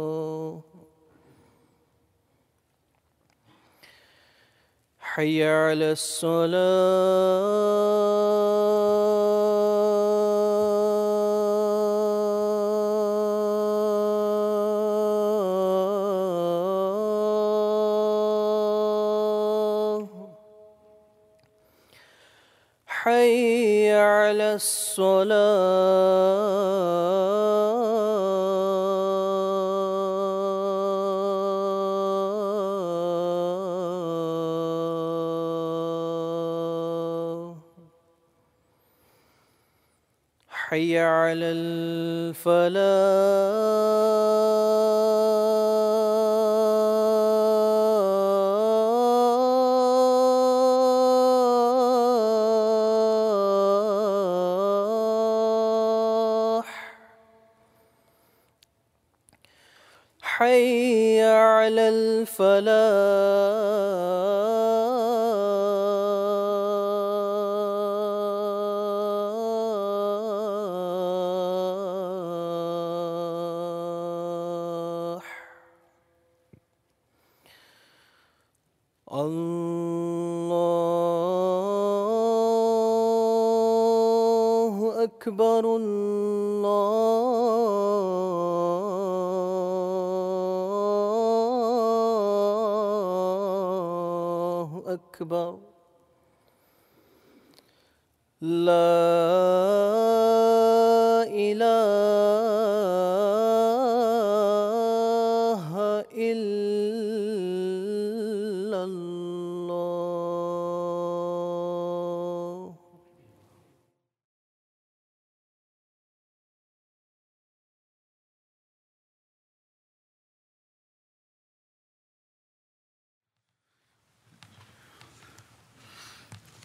الله حي على الصلاه الصلاة حي على الفلاح.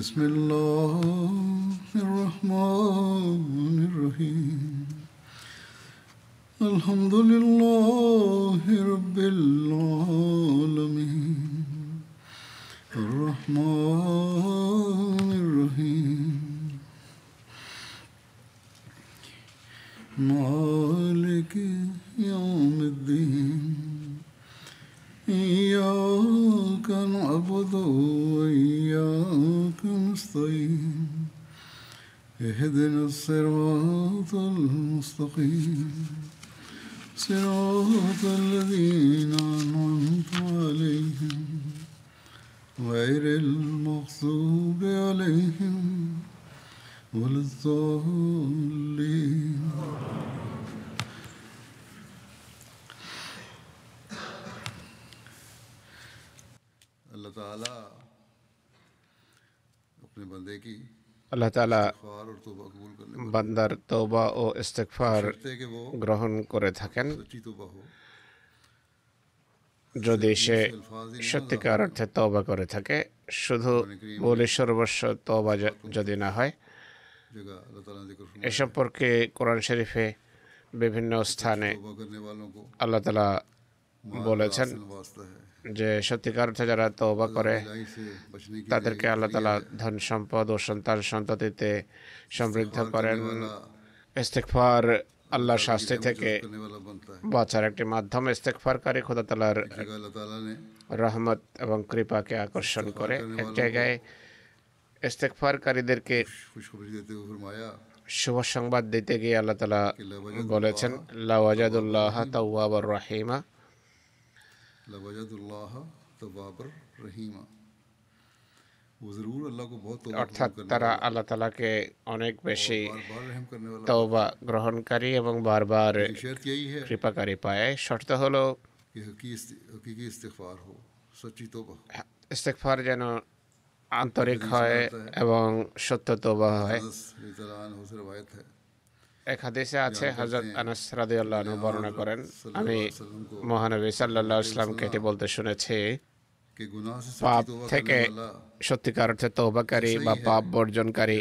بسم الله আল্লাহ তালা বান্দার তৌবা ও ইস্তেকফার গ্রহণ করে থাকেন যদি সে সত্যিকার অর্থে তবা করে থাকে শুধু বলে সর্বস্ব তবা যদি না হয় এ সম্পর্কে কোরআন শরীফে বিভিন্ন স্থানে আল্লাহ তালা বলেছেন যে সত্যিকার অর্থে যারা তবা করে তাদেরকে আল্লাহ তালা ধন সম্পদ ও সন্তান সন্ততিতে সমৃদ্ধ করেন। ইস্তেকফার আল্লাহ শাস্তি থেকে বাঁচার একটি মাধ্যম ইস্তেকফারকারী খোদা তালার রহমত এবং কৃপাকে আকর্ষণ করে। এক জায়গায় ইস্তেকফারকারীদেরকে শুভ সংবাদ দিতে গিয়ে আল্লাহ তালা বলেছেন লাওয়াজাদুল্লাহ তাওয়াবর রাহিমা। অর্থাৎ তারা আল্লাহ তালাকে অনেক বেশি তওবা গ্রহণকারী এবং বারবার কৃপাকারী পায়। শর্ত ইস্তেকফার হ্যাঁ, যেন আন্তরিক হয় এবং সত্য তোবা হয়। এক হাদিসে আছে হজরত আনাস রাদিয়াল্লাহু আনহু বর্ণনা করেন আমি মহানবী সাল্লাল্লাহু আলাইহি ইসলামকে এটি বলতে শুনেছি। পাপ থেকে সত্যিকার অর্থে তৌবাকারী বা পাপ বর্জনকারী।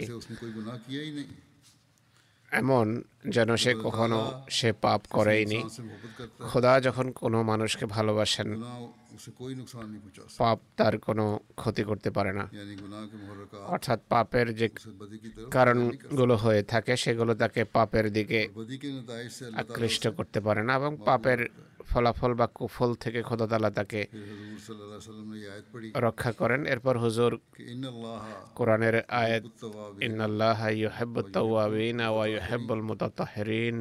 এমন যেন সে কখনো সে পাপ করেইনি। খোদা যখন কোনো মানুষকে ভালোবাসেন পাপ তার কোনো ক্ষতি করতে পারে না। অর্থাৎ পাপের যে কারণগুলো হয়ে থাকে সেগুলো তাকে পাপের দিকে আকৃষ্ট করতে পারে না এবং পাপের ফলাফল বা কুফল থেকে খোদাতালা তাকে রক্ষা করেন। এরপর হুজুর কোরআনের আয়াত ইন্নাল্লাহ ইউহিব্বুত তাওয়াবিন ওয়া ইউহিব্বুল মুতাতাহহিরিন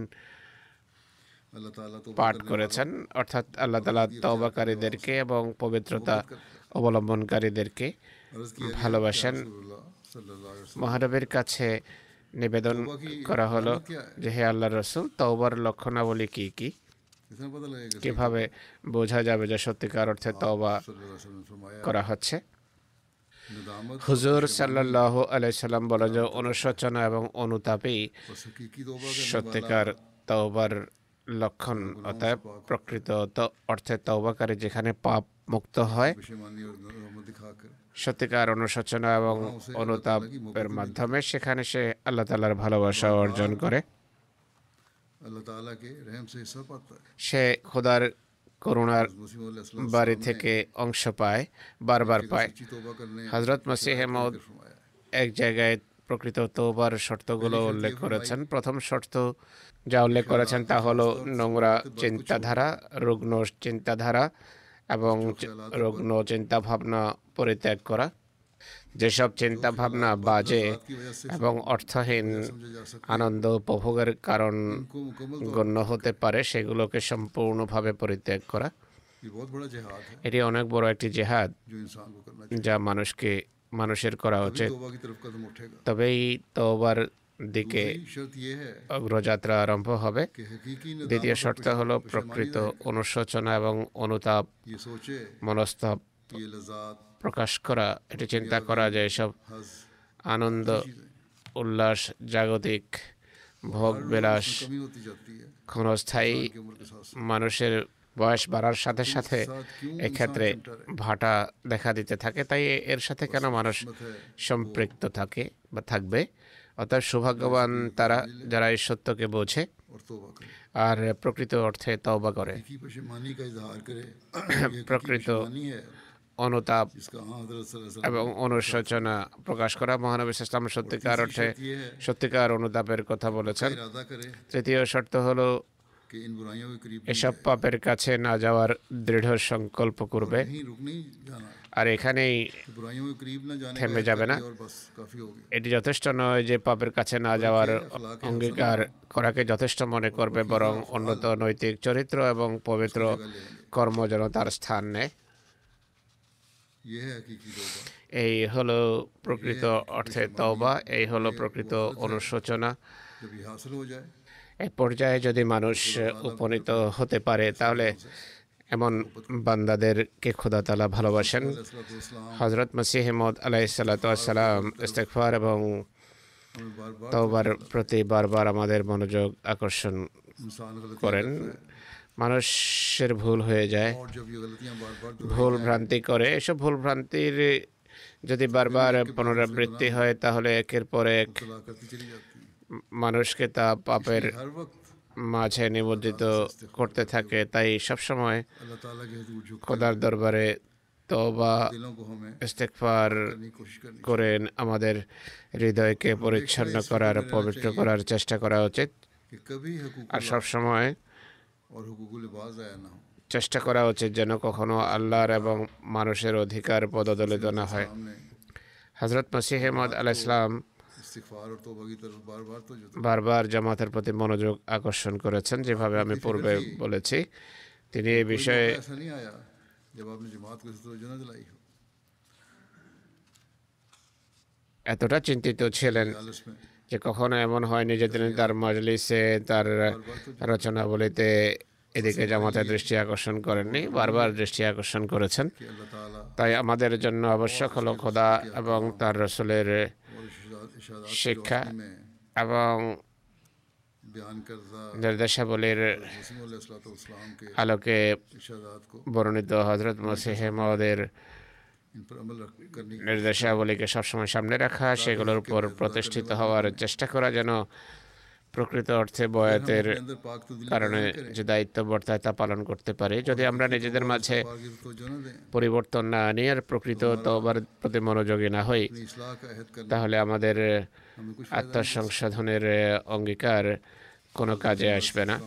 পাঠ করেছেন। অর্থাৎ আল্লাহ তালা তবাকারীদেরকে এবং পবিত্রতা অবলম্বনকারীদেরকে ভালোবাসেন। মহানবের কাছে নিবেদন করা হলো যে হে আল্লাহ রসুল তওবার লক্ষণাবলী কি কি? কীভাবে বোঝা যাবে যে সত্যিকার অর্থে তওবা করা হচ্ছে? হুজুর সাল্লাহ আলাইসাল্লাম বলেন যে অনুশোচনা এবং অনুতাপেই সত্যিকার তওবার লক্ষণ অতএব প্রকৃত অর্থে তওবাকারী যেখানে পাপ মুক্ত হয়। সত্যিকার অনুশোচনা এবং অনুতাপের মাধ্যমে সেখানে সে আল্লাহ তালার ভালোবাসা অর্জন করে। সে খোদার করুণার বাড়ি থেকে অংশ পায় বারবার পায়। হজরত মসিহে মৌদ এক জায়গায় প্রকৃত তোবার শর্তগুলো উল্লেখ করেছেন। প্রথম শর্ত যা উল্লেখ করেছেন তা হলো নোংরা চিন্তাধারা, রুগ্ন চিন্তাধারা এবং রুগ্ন চিন্তা ভাবনা পরিত্যাগ করা। যেসব চিন্তা ভাবনা বাজে এবং অর্থহীন, আনন্দ উপভোগের কারণ গণ্য হতে পারে, সেগুলোকে সম্পূর্ণভাবে পরিত্যাগ করা। এটি অনেক বড় একটি জেহাদ যা মানুষকে, মানুষের করা উচিত। তবেই তোবার দিকে অগ্রযাত্রা আরম্ভ হবে। দ্বিতীয় শর্ত হলো প্রকৃত অনুশোচনা এবং অনুতাপ মনস্তাপ প্রকাশ করা এটি চিন্তা করা যায় সব আনন্দ উল্লাস জাগতিক ভোগ বিলাস ক্ষণস্থায়ী মানুষের বয়স বাড়ার সাথে সাথে এক্ষেত্রে ভাটা দেখা দিতে থাকে। তাই এর সাথে কেন মানুষ সম্পৃক্ত থাকে বা থাকবে? অর্থাৎ সৌভাগ্যবান তারা যারা এই সত্যকে বোঝে আর প্রকৃত অর্থে তওবা করে। প্রকৃত অনুতাপ এবং অনুশোচনা প্রকাশ করা। মহানবী ইসলাম সত্যিকার অর্থে সত্যিকার অনুতাপের কথা বলেছেন। তৃতীয় শর্ত হলো এসব পাপের কাছে না যাওয়ার দৃঢ় সংকল্প করবে। আর এখানেই থেমে যাবে না। এটি যথেষ্ট নয় যে পাপের কাছে না যাওয়ার অঙ্গীকার করাকে যথেষ্ট মনে করবে বরং উন্নত নৈতিক চরিত্র এবং পবিত্র কর্ম যেন তার স্থান নেয়। এই হলো প্রকৃত অর্থে তওবা এই হলো প্রকৃত অনুশোচনা। এ পর্যায়ে যদি মানুষ উপনীত হতে পারে তাহলে এমন বান্দাদেরকে খোদা তালা ভালোবাসেন। হজরত মসিহমদ আলাই সালাতাম ইস্তেকফার এবং তওবার প্রতি বারবার আমাদের মনোযোগ আকর্ষণ করেন। মানুষের ভুল হয়ে যায়, ভুল ভ্রান্তি করে। এসব ভুল ভ্রান্তির যদি বারবার পুনরাবৃত্তি হয়, তাহলে একের পর এক মানুষকে তা পাপের মাঝে নিবন্ধিত করতে থাকে তাই সবসময় খোদার দরবারে তবা ইস্তেকফার করেন আমাদের হৃদয়কে পরিচ্ছন্ন করার পবিত্র করার চেষ্টা করা উচিত। আর সবসময় চেষ্টা করা উচিত যেন কখনো আল্লাহর এবং মানুষের অধিকার পদদলিত না হয়। হজরত মসিহমদ আল ইসলাম বারবার জামাতের প্রতি মনোযোগ আকর্ষণ করেছেন যেভাবে আমি পূর্বে বলেছি। তিনি এই বিষয়ে এতটা চিন্তিত ছিলেন যে কখনো এমন হয়নি যে তিনি তার মজলিসে তার রচনাবলিতে এদিকে জামাতের দৃষ্টি আকর্ষণ করেননি বারবার দৃষ্টি আকর্ষণ করেছেন। তাই আমাদের জন্য আবশ্যক হলো খোদা এবং তার রসুলের শিক্ষা এবং নির্দেশাবলীর আলোকে বর্ণিত হজরত মসিহেমদের নির্দেশাবলীকে সবসময় সামনে রাখা সেগুলোর উপর প্রতিষ্ঠিত হওয়ার চেষ্টা করা যেন প্রকৃত অর্থে বয়াতের কারণে যে দায়িত্ব বর্তায় তা পালন করতে পারে যদি আমরা নিজেদের মাঝে পরিবর্তন না আনি আর প্রকৃত তবার প্রতি মনোযোগী না হই তাহলে আমাদের আত্মসংশোধনের অঙ্গীকার কোনো কাজে আসবে না।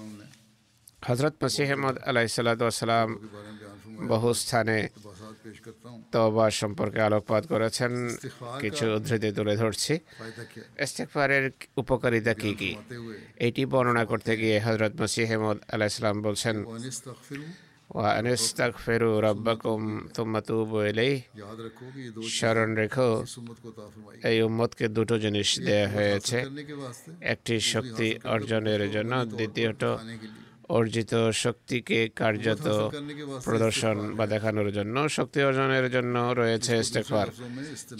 হজরত মসিহমদ আলাইসাল্লাম বহু স্থানে তবা সম্পর্কে আলোকপাত করেছেন। কিছু উদ্ধৃতি তুলে ধরছি। ইস্তেকফারের উপকারিতা কী কী? এটি বর্ণনা করতে গিয়ে হজরত মসিহমদ আলাহ ইসলাম বলছেন وأن استغفروا ربكم ثم توبوا স্মরণ রেখো এই উম্মতকে দুটো জিনিস দেয়া হয়েছে। একটি শক্তি অর্জনের জন্য দ্বিতীয়ত অর্জিত শক্তিকে কার্যত প্রদর্শন বা দেখানোর জন্য শক্তি অর্জনের জন্য রয়েছে ইস্তেফার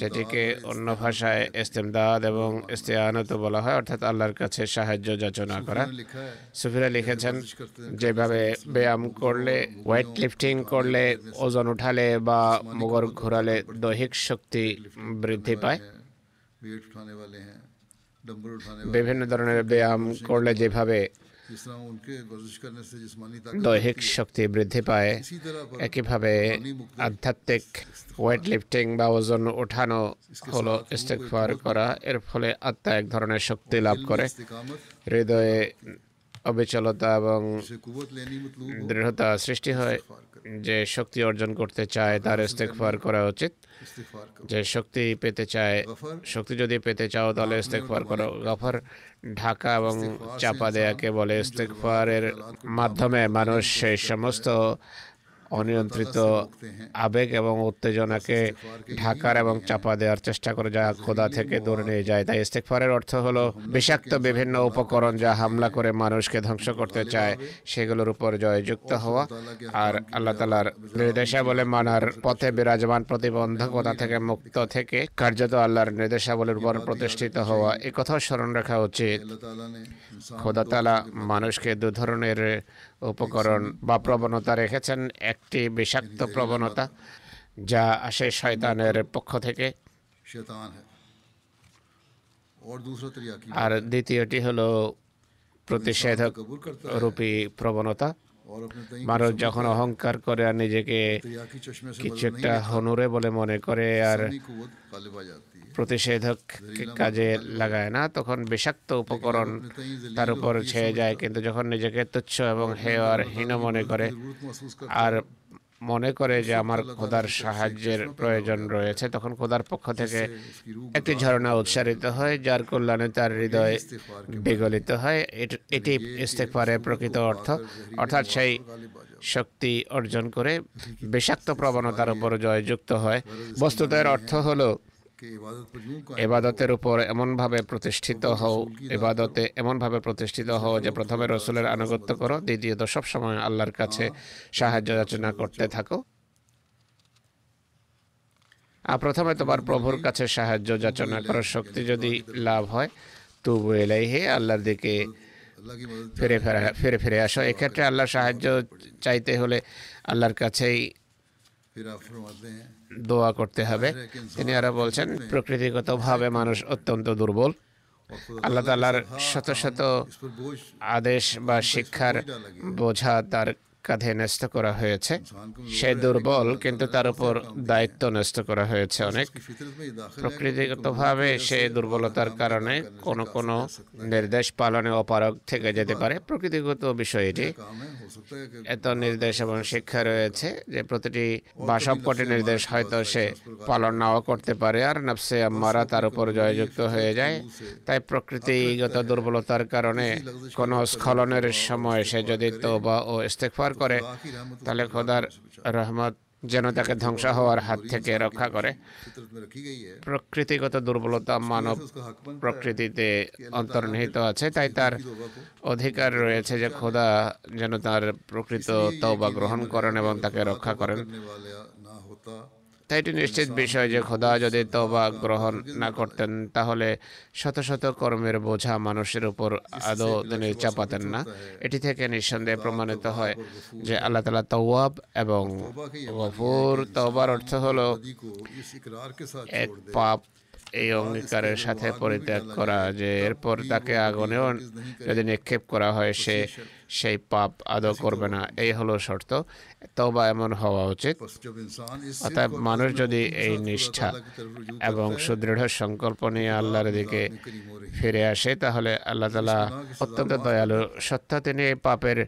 যেটিকে অন্য ভাষায় ইস্তেমদাদ এবং ইস্তেয়ানত বলা হয় অর্থাৎ আল্লাহর কাছে সাহায্য যাচনা করা। সুফিরা লিখেছেন যেভাবে ব্যায়াম করলে ওয়েট লিফটিং করলে ওজন উঠালে বা মুগর ঘোরালে দৈহিক শক্তি বৃদ্ধি পায়। বিভিন্ন ধরনের ব্যায়াম করলে যেভাবে দৈহিক শক্তি বৃদ্ধি পায়। একইভাবে আধ্যাত্মিক ওয়েট লিফটিং বা ওজন ওঠানো হলো ইস্তেকফার করা। এর ফলে আত্মা এক ধরনের শক্তি লাভ করে। হৃদয়ে অবিচলতা এবং দৃঢ়তা সৃষ্টি হয়, যে শক্তি অর্জন করতে চায় তার ইস্তেকফার করা উচিত। যে শক্তি পেতে চায়, শক্তি যদি পেতে চাও তাহলে ইস্তেকফার করো। গফর ঢাকা এবং চাপা দেয়াকে বলে ইস্তেকফারের মাধ্যমে মানুষ সেই সমস্ত অনিয়ন্ত্রিত আবেগ এবং উত্তেজনাকে ঢাকার এবং চাপা দেওয়ার চেষ্টা করে যা খোদা থেকে দূরে নিয়ে যায়। তাই ইস্তেকফারের অর্থ হলো বিষাক্ত বিভিন্ন উপকরণ যা হামলা করে মানুষকে ধ্বংস করতে চায়, সেগুলোর উপর জয়যুক্ত হওয়া। আর আল্লাহ তালার নির্দেশাবলী মানার পথে বিরাজমান প্রতিবন্ধকতা থেকে মুক্ত থেকে কার্যত আল্লাহর নির্দেশাবলীর উপর প্রতিষ্ঠিত হওয়া। এ কথা স্মরণ রাখা উচিত। খোদা তালা মানুষকে দু ধরনের উপকরণ বা প্রবণতা রেখেছেন একটি বিষাক্ত প্রবণতা যা আসে শয়তানের পক্ষ থেকে। আর দ্বিতীয়টি হল প্রতিষেধক রূপী প্রবণতা। মানুষ যখন অহংকার করে আর নিজেকে কিছু একটা হনুরে বলে মনে করে আর প্রতিষেধক কাজে লাগায় না, তখন বিষাক্ত উপকরণ তার উপর ছেয়ে যায়। কিন্তু যখন নিজেকে তুচ্ছ এবং হেয়ার হীন মনে করে, আর মনে করে যে আমার খোদার সাহায্যের প্রয়োজন রয়েছে, তখন খোদার পক্ষ থেকে একটি ঝর্ণা উৎসারিত হয়, যার কল্যাণে তার হৃদয় বিগলিত হয়। এটি ইস্তেফারের প্রকৃত অর্থ। অর্থাৎ সেই শক্তি অর্জন করে বিষাক্ত প্রবণতার উপর জয়যুক্ত হয়। বস্তুতার অর্থ হলো এবাদতের উপর এমনভাবে প্রতিষ্ঠিত হও এবাদতে এমনভাবে প্রতিষ্ঠিত হও যে প্রথমে রসুলের আনুগত্য করো দ্বিতীয়ত সবসময় আল্লাহর কাছে সাহায্য যাচনা করতে থাকো। আর প্রথমে তোমার প্রভুর কাছে সাহায্য যাচনা করার শক্তি যদি লাভ হয় তবু এলাইহে আল্লাহর দিকে ফিরে ফেরা ফিরে ফিরে আসো। এক্ষেত্রে আল্লাহর সাহায্য চাইতে হলে আল্লাহর কাছেই দোয়া করতে হবে। তিনি আরও বলছেন প্রকৃতিগতভাবে মানুষ অত্যন্ত দুর্বল। আল্লাহ তালার শত শত আদেশ বা শিক্ষার বোঝা তার কাঁধে ন্যস্ত করা হয়েছে। সে দুর্বল, কিন্তু তার উপর দায়িত্ব ন্যস্ত করা হয়েছে অনেক। প্রকৃতিগতভাবে সে দুর্বলতার কারণে কোন কোন নির্দেশ পালনে অপারগ থেকে যেতে পারে। প্রকৃতিগত বিষয় এটি। এত নির্দেশ এবং শিক্ষা রয়েছে যে প্রতিটি বা সবকটি নির্দেশ হয়তো সে পালন নাও করতে পারে। আর নফসে আম্মারা তার উপর জয়যুক্ত হয়ে যায়। তাই প্রকৃতিগত দুর্বলতার কারণে কোনো স্খলনের সময় সে যদি তো বা ও ইস্তেকফার ব্যবহার করে, তাহলে খোদার রহমত যেন তাকে ধ্বংস হওয়ার হাত থেকে রক্ষা করে। প্রকৃতিগত দুর্বলতা মানব প্রকৃতিতে অন্তর্নিহিত আছে, তাই তার অধিকার রয়েছে যে খোদা যেন তার প্রকৃত তওবা গ্রহণ করেন এবং তাকে রক্ষা করেন। এটি নিশ্চিত বিষয় যে খোদা যদি তবা গ্রহণ না করতেন, তাহলে শত শত কর্মের বোঝা মানুষের উপর আদৌ তিনি চাপাতেন না। এটি থেকে নিঃসন্দেহে প্রমাণিত হয় যে আল্লাহ তালা তওয়াব এবং গফুর তওবার অর্থ হলো এক পাপ এই অঙ্গীকারের সাথে পরিত্যাগ করা, যে এরপর তাকে আগুনেও যদি নিক্ষেপ করা হয়, সে সেই পাপ আদৌ করবে না এই হলো শর্ত। তবা এমন হওয়া উচিত। অর্থাৎ মানুষ যদি এই নিষ্ঠা এবং সুদৃঢ় সংকল্প নিয়ে আল্লাহর দিকে ফিরে আসে তাহলে আল্লাহ তালা অত্যন্ত দয়ালু সত্তা তিনি এই পাপের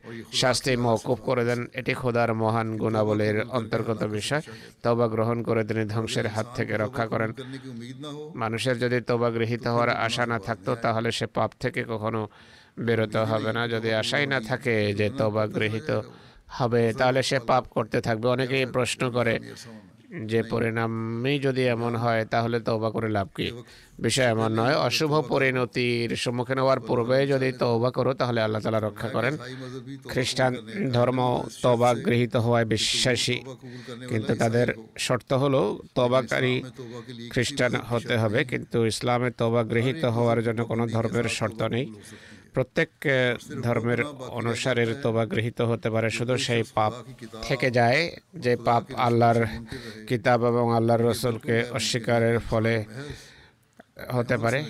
শাস্তি মহকুব করে দেন। এটি খোদার মহান গুণাবলীর অন্তর্গত বিষয়। তবা গ্রহণ করে তিনি ধ্বংসের হাত থেকে রক্ষা করেন। মানুষের যদি তবা গৃহীত হওয়ার আশা না থাকতো তাহলে সে পাপ থেকে কখনো বেরোতে হবে না, যদি আশাই না থাকে যে তবা গৃহীত হবে, তাহলে সে পাপ করতে থাকবে। অনেকেই প্রশ্ন করে যে, পরিণামই যদি এমন হয়, তাহলে তওবা করে লাভ কি? বিষয় এমন নয়, অশুভ পরিণতির সম্মুখীন হওয়ার পূর্বে যদি তওবা করো, তাহলে আল্লাহ তালা রক্ষা করেন। খ্রিস্টান ধর্ম তবা গৃহীত হওয়ায় বিশ্বাসী, কিন্তু তাদের শর্ত হলো তবাকারী খ্রিস্টান হতে হবে, কিন্তু ইসলামে তবা গৃহীত হওয়ার জন্য কোনো ধর্মের শর্ত নেই। প্রত্যেক ধর্মের অনুসারের তোবা গৃহীত হতে পারে। শুধু সেই পাপ থেকে যায় যে পাপ আল্লাহর কিতাব এবং আল্লাহর রসুলকে অস্বীকারের ফলে হতে পারে।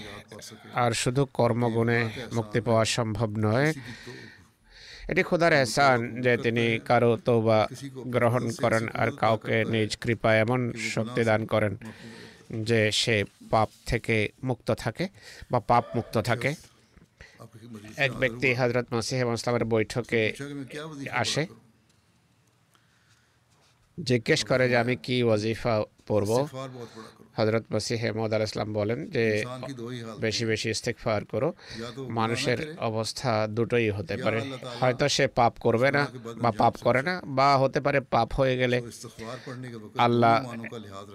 আর শুধু কর্মগুণে মুক্তি পাওয়া সম্ভব নয়। এটি খোদার এহসান যে তিনি কারও তৌবা গ্রহণ করেন আর কাউকে নিজ কৃপায় এমন শক্তি দান করেন যে সে পাপ থেকে মুক্ত থাকে বা পাপ মুক্ত থাকে। এক ব্যক্তি হজরত মাসিহ ইসলামের বৈঠকে আসে। জিজ্ঞেস করে যে আমি কি ওয়াজিফা পড়ব। হজরত মসিহ মদ আল ইসলাম বলেন যে বেশি বেশি ইস্তেকফার করো। মানুষের অবস্থা দুটোই হতে পারে। হয়তো সে পাপ করবে না বা পাপ করে না বা হতে পারে পাপ হয়ে গেলে আল্লাহ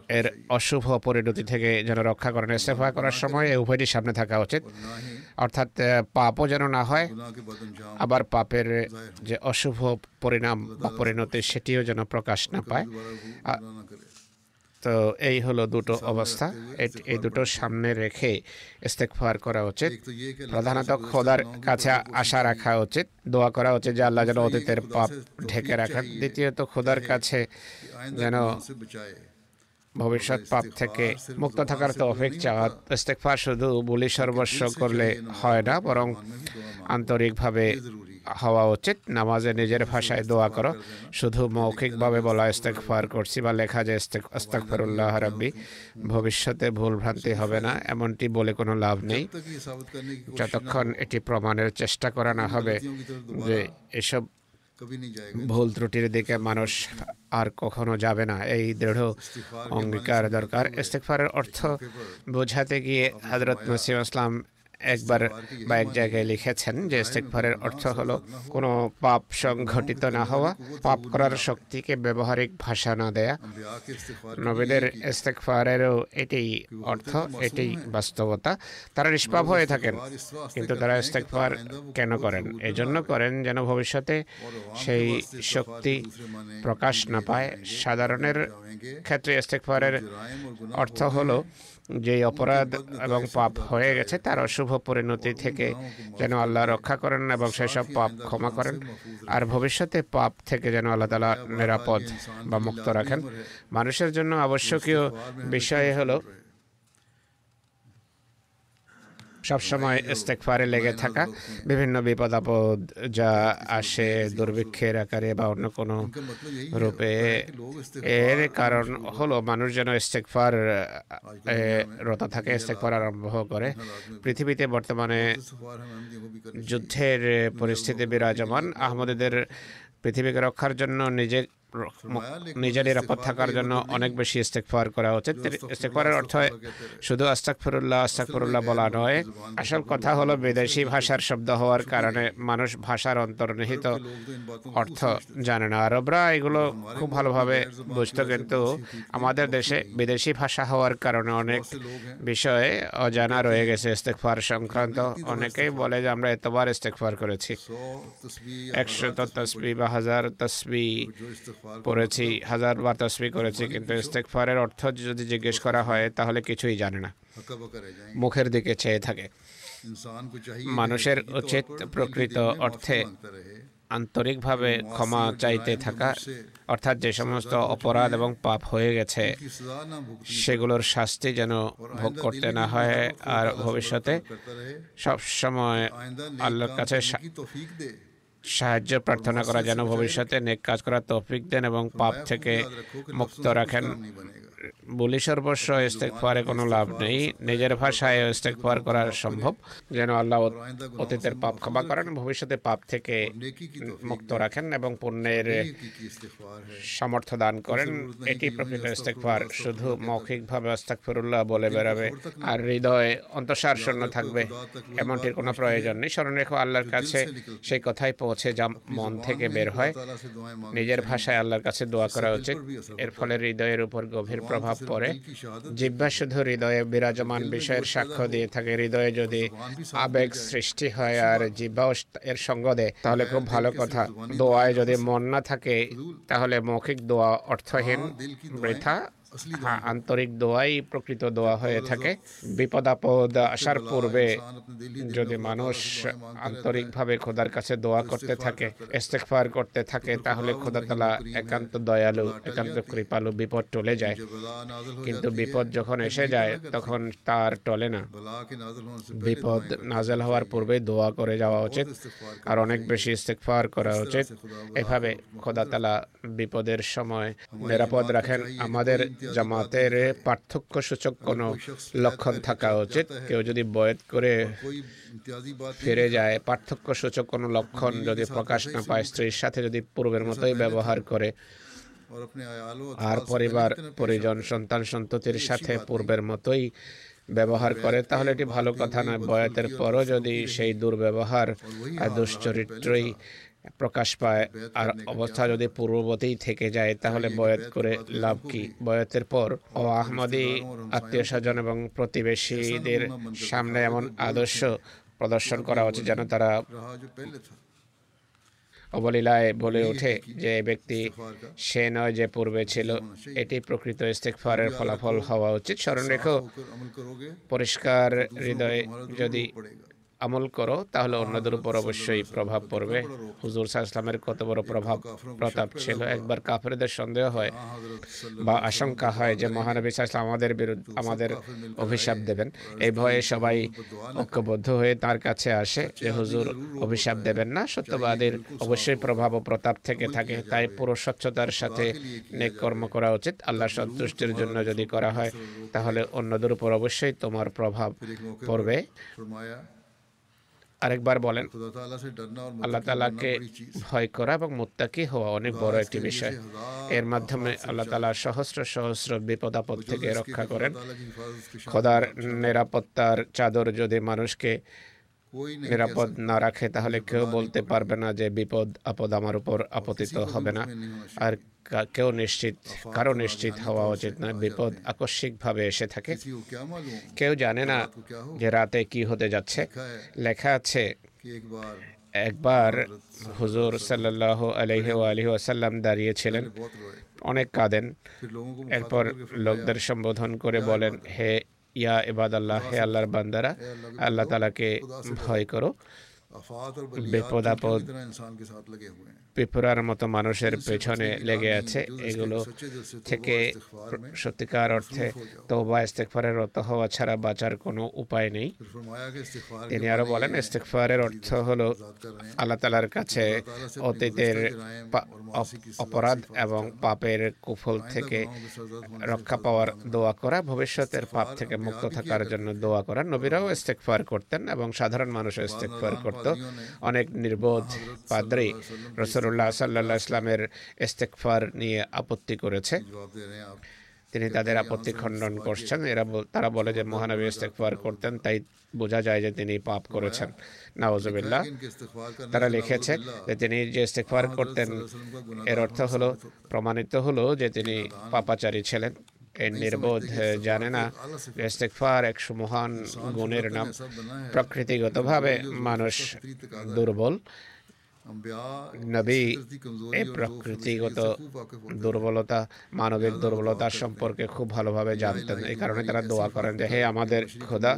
এর অশুভ পরিণতি থেকে যেন রক্ষা করেন। ইস্তেফা করার সময় এই উভয়টির সামনে থাকা উচিত। অর্থাৎ পাপও যেন না হয় আবার পাপের যে অশুভ পরিণাম বা পরিণতি সেটিও যেন প্রকাশ না পায়। তো এই হলো দুটো অবস্থা। এই দুটো সামনে রেখে ইস্তেকফার করা উচিত। প্রধানত খোদার কাছে আশা রাখা উচিত দোয়া করা উচিত যে আল্লাহ যেন অতীতের পাপ ঢেকে রাখেন। দ্বিতীয়ত খোদার কাছে যেন ভবিষ্যৎ পাপ থেকে মুক্ত থাকার তো অপেক্ষা। ইস্তেকফার শুধু বলি সর্বস্ব করলে হয় না, বরং আন্তরিকভাবে হওয়া উচিত। নামাজে নিজের ভাষায় দোয়া করো। শুধু মৌখিকভাবে বলা ইস্তেকফার করছি বা লেখা যে ইস্তেকফারুল্লাহ রাব্বি, ভবিষ্যতে ভুল ভ্রান্তি হবে না, এমনটি বলে কোনো লাভ নেই। যতক্ষণ এটি প্রমাণের চেষ্টা করা না হবে যে এসব ভুল ত্রুটির দিকে মানুষ আর কখনো যাবে না এই দৃঢ় অঙ্গীকার দরকার ইস্তেকফারের অর্থ বোঝাতে গিয়ে হজরত নসিম ইসলাম একবার বা এক জায়গায় লিখেছেন যে ইস্তেকভারের অর্থ হলো কোনো পাপ সংঘটিত না হওয়া, পাপ করার শক্তিকে ব্যবহারিক ভাষা না দেয়া। নবীদের ইস্তেকফারেরও এটি অর্থ এটি বাস্তবতা। তারা নিষ্পাপ হয়ে থাকেন, কিন্তু তারা ইস্তেকফার কেন করেন? এজন্য করেন যেন ভবিষ্যতে সেই শক্তি প্রকাশ না পায়। সাধারণের ক্ষেত্রে ইস্তেকফারের অর্থ হলো যে অপরাধ এবং পাপ হয়ে গেছে তার অশুভ পরিণতি থেকে যেন আল্লাহ রক্ষা করেন এবং সেসব পাপ ক্ষমা করেন। আর ভবিষ্যতে পাপ থেকে যেন আল্লাহ তালা নিরাপদ বা মুক্ত রাখেন। মানুষের জন্য আবশ্যকীয় বিষয় হলো সবসময় ইস্তেকফারে লেগে থাকা। বিভিন্ন বিপদ আপদ যা আসে দুর্ভিক্ষের আকারে বা অন্য কোনো রূপে এর কারণ হলো। মানুষ যেন ইস্তেকফার রতা থাকে ইস্তেকফার আরম্ভ করে। পৃথিবীতে বর্তমানে যুদ্ধের পরিস্থিতি বিরাজমান। আহমদীদের পৃথিবীকে রক্ষার জন্য নিজে নিজের নিরাপদ থাকার জন্য অনেক বেশি ইস্তেকফার করা উচিত। ইস্তেকফারের অর্থ শুধু আস্তাকফরুল্লাহ আস্তাকফরুল্লাহ বলা নয়, আসল কথা হলো বিদেশি ভাষার শব্দ হওয়ার কারণে মানুষ ভাষার অন্তর্নিহিত অর্থ জানে না। আরবরা এগুলো খুব ভালোভাবে বুঝতো, কিন্তু আমাদের দেশে বিদেশি ভাষা হওয়ার কারণে অনেক বিষয়ে অজানা রয়ে গেছে ইস্তেকফার সংক্রান্ত। অনেকেই বলে যে আমরা এতবার ইস্তেকফার করেছি। একশো তসবি বা হাজার তসবি। পড়েছি হাজারবার তসবি করেছি, কিন্তু ইস্তেকফারের অর্থ যদি জিজ্ঞেস করা হয়, তাহলে কিছুই জানে না। মুখের দিকে চেয়ে থাকে। মানুষের উচিত প্রকৃত অর্থে আন্তরিকভাবে ক্ষমা চাইতে থাকা, অর্থাৎ যে সমস্ত অপরাধ এবং পাপ হয়ে গেছে, সেগুলোর শাস্তি যেন ভোগ করতে না হয়, আর ভবিষ্যতে সবসময় আল্লাহর কাছে সাহায্য প্রার্থনা করা যেন ভবিষ্যতে নেক কাজ করার তৌফিক দেন এবং পাপ থেকে মুক্ত রাখেন। বলি সর্বস্ব ইস্তেকফারে কোনো লাভ নেই। নিজের ভাষায় ইস্তেকফার করা সম্ভব। যেন আল্লাহ অতীতের পাপ ক্ষমা করেন, ভবিষ্যতে পাপ থেকে মুক্ত রাখেন এবং পুণ্যের সামর্থ্য দান করেন। এটি প্রকৃত ইস্তেকফার শুধু মৌখিকভাবে আস্তাকফিরুল্লাহ বলে বেরাবে আর হৃদয় অন্তঃসার শূন্য থাকবে। এমনটির কোনো প্রয়োজন নেই। স্মরণ রেখো, আল্লাহর কাছে সেই কথাই পৌঁছে যা মন থেকে বের হয়। নিজের ভাষায় আল্লাহর কাছে দোয়া করা উচিত। এর ফলে হৃদয়ের উপর গভীর প্রভাব পড়ে। জিব্বা শুধু হৃদয়ে বিরাজমান বিষয়ের সাক্ষ্য দিয়ে থাকে। হৃদয়ে যদি আবেগ সৃষ্টি হয় আর জিব্বাও এর সঙ্গ দেয় তাহলে খুব ভালো কথা। দোয়ায় যদি মন না থাকে তাহলে মৌখিক দোয়া অর্থহীন বৃথা হ্যাঁ, আন্তরিক দোয়াই প্রকৃত দোয়া হয়ে থাকে। বিপদ আপদ আসার পূর্বে যদি মানুষ আন্তরিকভাবে খোদার কাছে দোয়া করতে থাকে ইস্তেকফার করতে থাকে তাহলে খোদা তালা একান্ত দয়ালু একান্ত কৃপালু বিপদ টলে যায়। কিন্তু বিপদ যখন এসে যায় তখন তার টলে না। বিপদ নাজেল হওয়ার পূর্বে দোয়া করে যাওয়া উচিত আর অনেক বেশি ইস্তেকফার করা উচিত। এভাবে খোদা তালা বিপদের সময় নিরাপদ রাখেন। আমাদের জামাতের পার্থক্য সূচক কোনো লক্ষণ থাকা উচিত। কেউ যদি বয়েত করে ফিরে যায় পার্থক্য সূচক কোনো লক্ষণ যদি প্রকাশ না পায় স্ত্রীর সাথে যদি পূর্বের মতোই ব্যবহার করে। আর পরিবার পরিজন সন্তান সন্ততির সাথে পূর্বের মতোই ব্যবহার করে তাহলে এটি ভালো কথা নয়। বয়াতের পরও যদি সেই দুর্ব্যবহার দুশ্চরিত্রই প্রকাশ পায় আর অবস্থা যদি পূর্ববতেই থেকে যায় তাহলে বয়াত করে লাভ কি? বয়াতের পর ও আহমদি আত্মীয় স্বজন এবং প্রতিবেশীদের সামনে এমন আদর্শ প্রদর্শন করা উচিত যেন তারা অবলীলায় বলে ওঠে যে ব্যক্তি সে নয় যে পূর্বে ছিল এটি প্রকৃত ইস্তেকফারের ফলাফল হওয়া উচিত। স্মরণ রেখো পরিষ্কার হৃদয়ে যদি আমল করো তাহলে অন্যদের উপর অবশ্যই প্রভাব পড়বে। হুজুর সাহা ইসলামের কত বড় প্রভাব প্রতাপ ছিল একবার কাফেরদের সন্দেহ হয় বা আশঙ্কা হয় যে মহানবী সাহা ইসলাম আমাদের বিরুদ্ধে আমাদের অভিশাপ দেবেন। এই ভয়ে সবাই ঐক্যবদ্ধ হয়ে তার কাছে আসে যে হুজুর অভিশাপ দেবেন না। সত্যবাদের অবশ্যই প্রভাব ও প্রতাপ থেকে থাকে। তাই পুরো স্বচ্ছতার সাথে নেক কর্ম করা উচিত। আল্লাহ সন্তুষ্টির জন্য যদি করা হয় তাহলে অন্যদের উপর অবশ্যই তোমার প্রভাব পড়বে। আরেকবার বলেন। আল্লাহ তালাকে ভয় করা এবং মোত্তাকি হওয়া অনেক বড় একটি বিষয়। এর মাধ্যমে আল্লাহ তালা সহস্র সহস্র বিপদ আপদ থেকে রক্ষা করেন। খোদার নিরাপত্তার চাদর যদি মানুষকে নিরাপদ না রাখে তাহলে কেউ বলতে পারবে না যে বিপদ আপদ আমার উপর আপতিত হবে না। আর কেউ নিশ্চিত কারও নিশ্চিত হওয়া উচিত না বিপদ আকস্মিকভাবে এসে থাকে। কেউ জানে না যে রাতে কি হতে যাচ্ছে। লেখা আছে। একবার? হুজুর সাল্লাহ আলহি আলহি আসাল্লাম দাঁড়িয়েছিলেন। অনেক কাঁদেন। এরপর লোকদের সম্বোধন করে বলেন হে ইয়া এবাদ আল্লাহ হে আল্লাহর বান্দারা আল্লাহ তালাকে ভয় করো। বিপদাপদ বিপুরার মতো মানুষের পেছনে লেগে আছে এগুলো থেকে সত্যিকার অর্থে তৌবা ইস্তেকফারের রত হওয়া ছাড়া বাঁচার কোনো উপায় নেই তিনি আরও বলেন ইস্তেকফারের অর্থ হলো আল্লাহ তালার কাছে অতীতের অপরাধ এবং পাপের কুফল থেকে রক্ষা পাওয়ার দোয়া করা ভবিষ্যতের পাপ থেকে মুক্ত থাকার জন্য দোয়া করা নবীরাও ইস্তেকফার করতেন এবং সাধারণ মানুষও ইস্তেকফার করতেন মতো অনেক নির্বোধ পাদ্রি রসুল্লাহ সাল্লা ইসলামের ইস্তেকফার নিয়ে আপত্তি করেছে। তিনি তাদের আপত্তি খণ্ডন করছেন। এরা তারা বলে যে মহানবী ইস্তেকফার করতেন তাই বোঝা যায় যে তিনি পাপ করেছেন। নাওজবিল্লা তারা লিখেছে যে তিনি যে ইস্তেকফার করতেন এর অর্থ হলো প্রমাণিত হলো যে তিনি পাপাচারী ছিলেন। এর নির্বোধ জানে না। ইস্তেকফার এক মহান গুণের নাম। প্রকৃতিগতভাবে মানুষ দুর্বল। নবী এই প্রকৃতিগত দুর্বলতা মানবিক দুর্বলতা সম্পর্কে খুব ভালোভাবে জানতেন। এই কারণে তারা দোয়া করেন যে হে আমাদের খোদা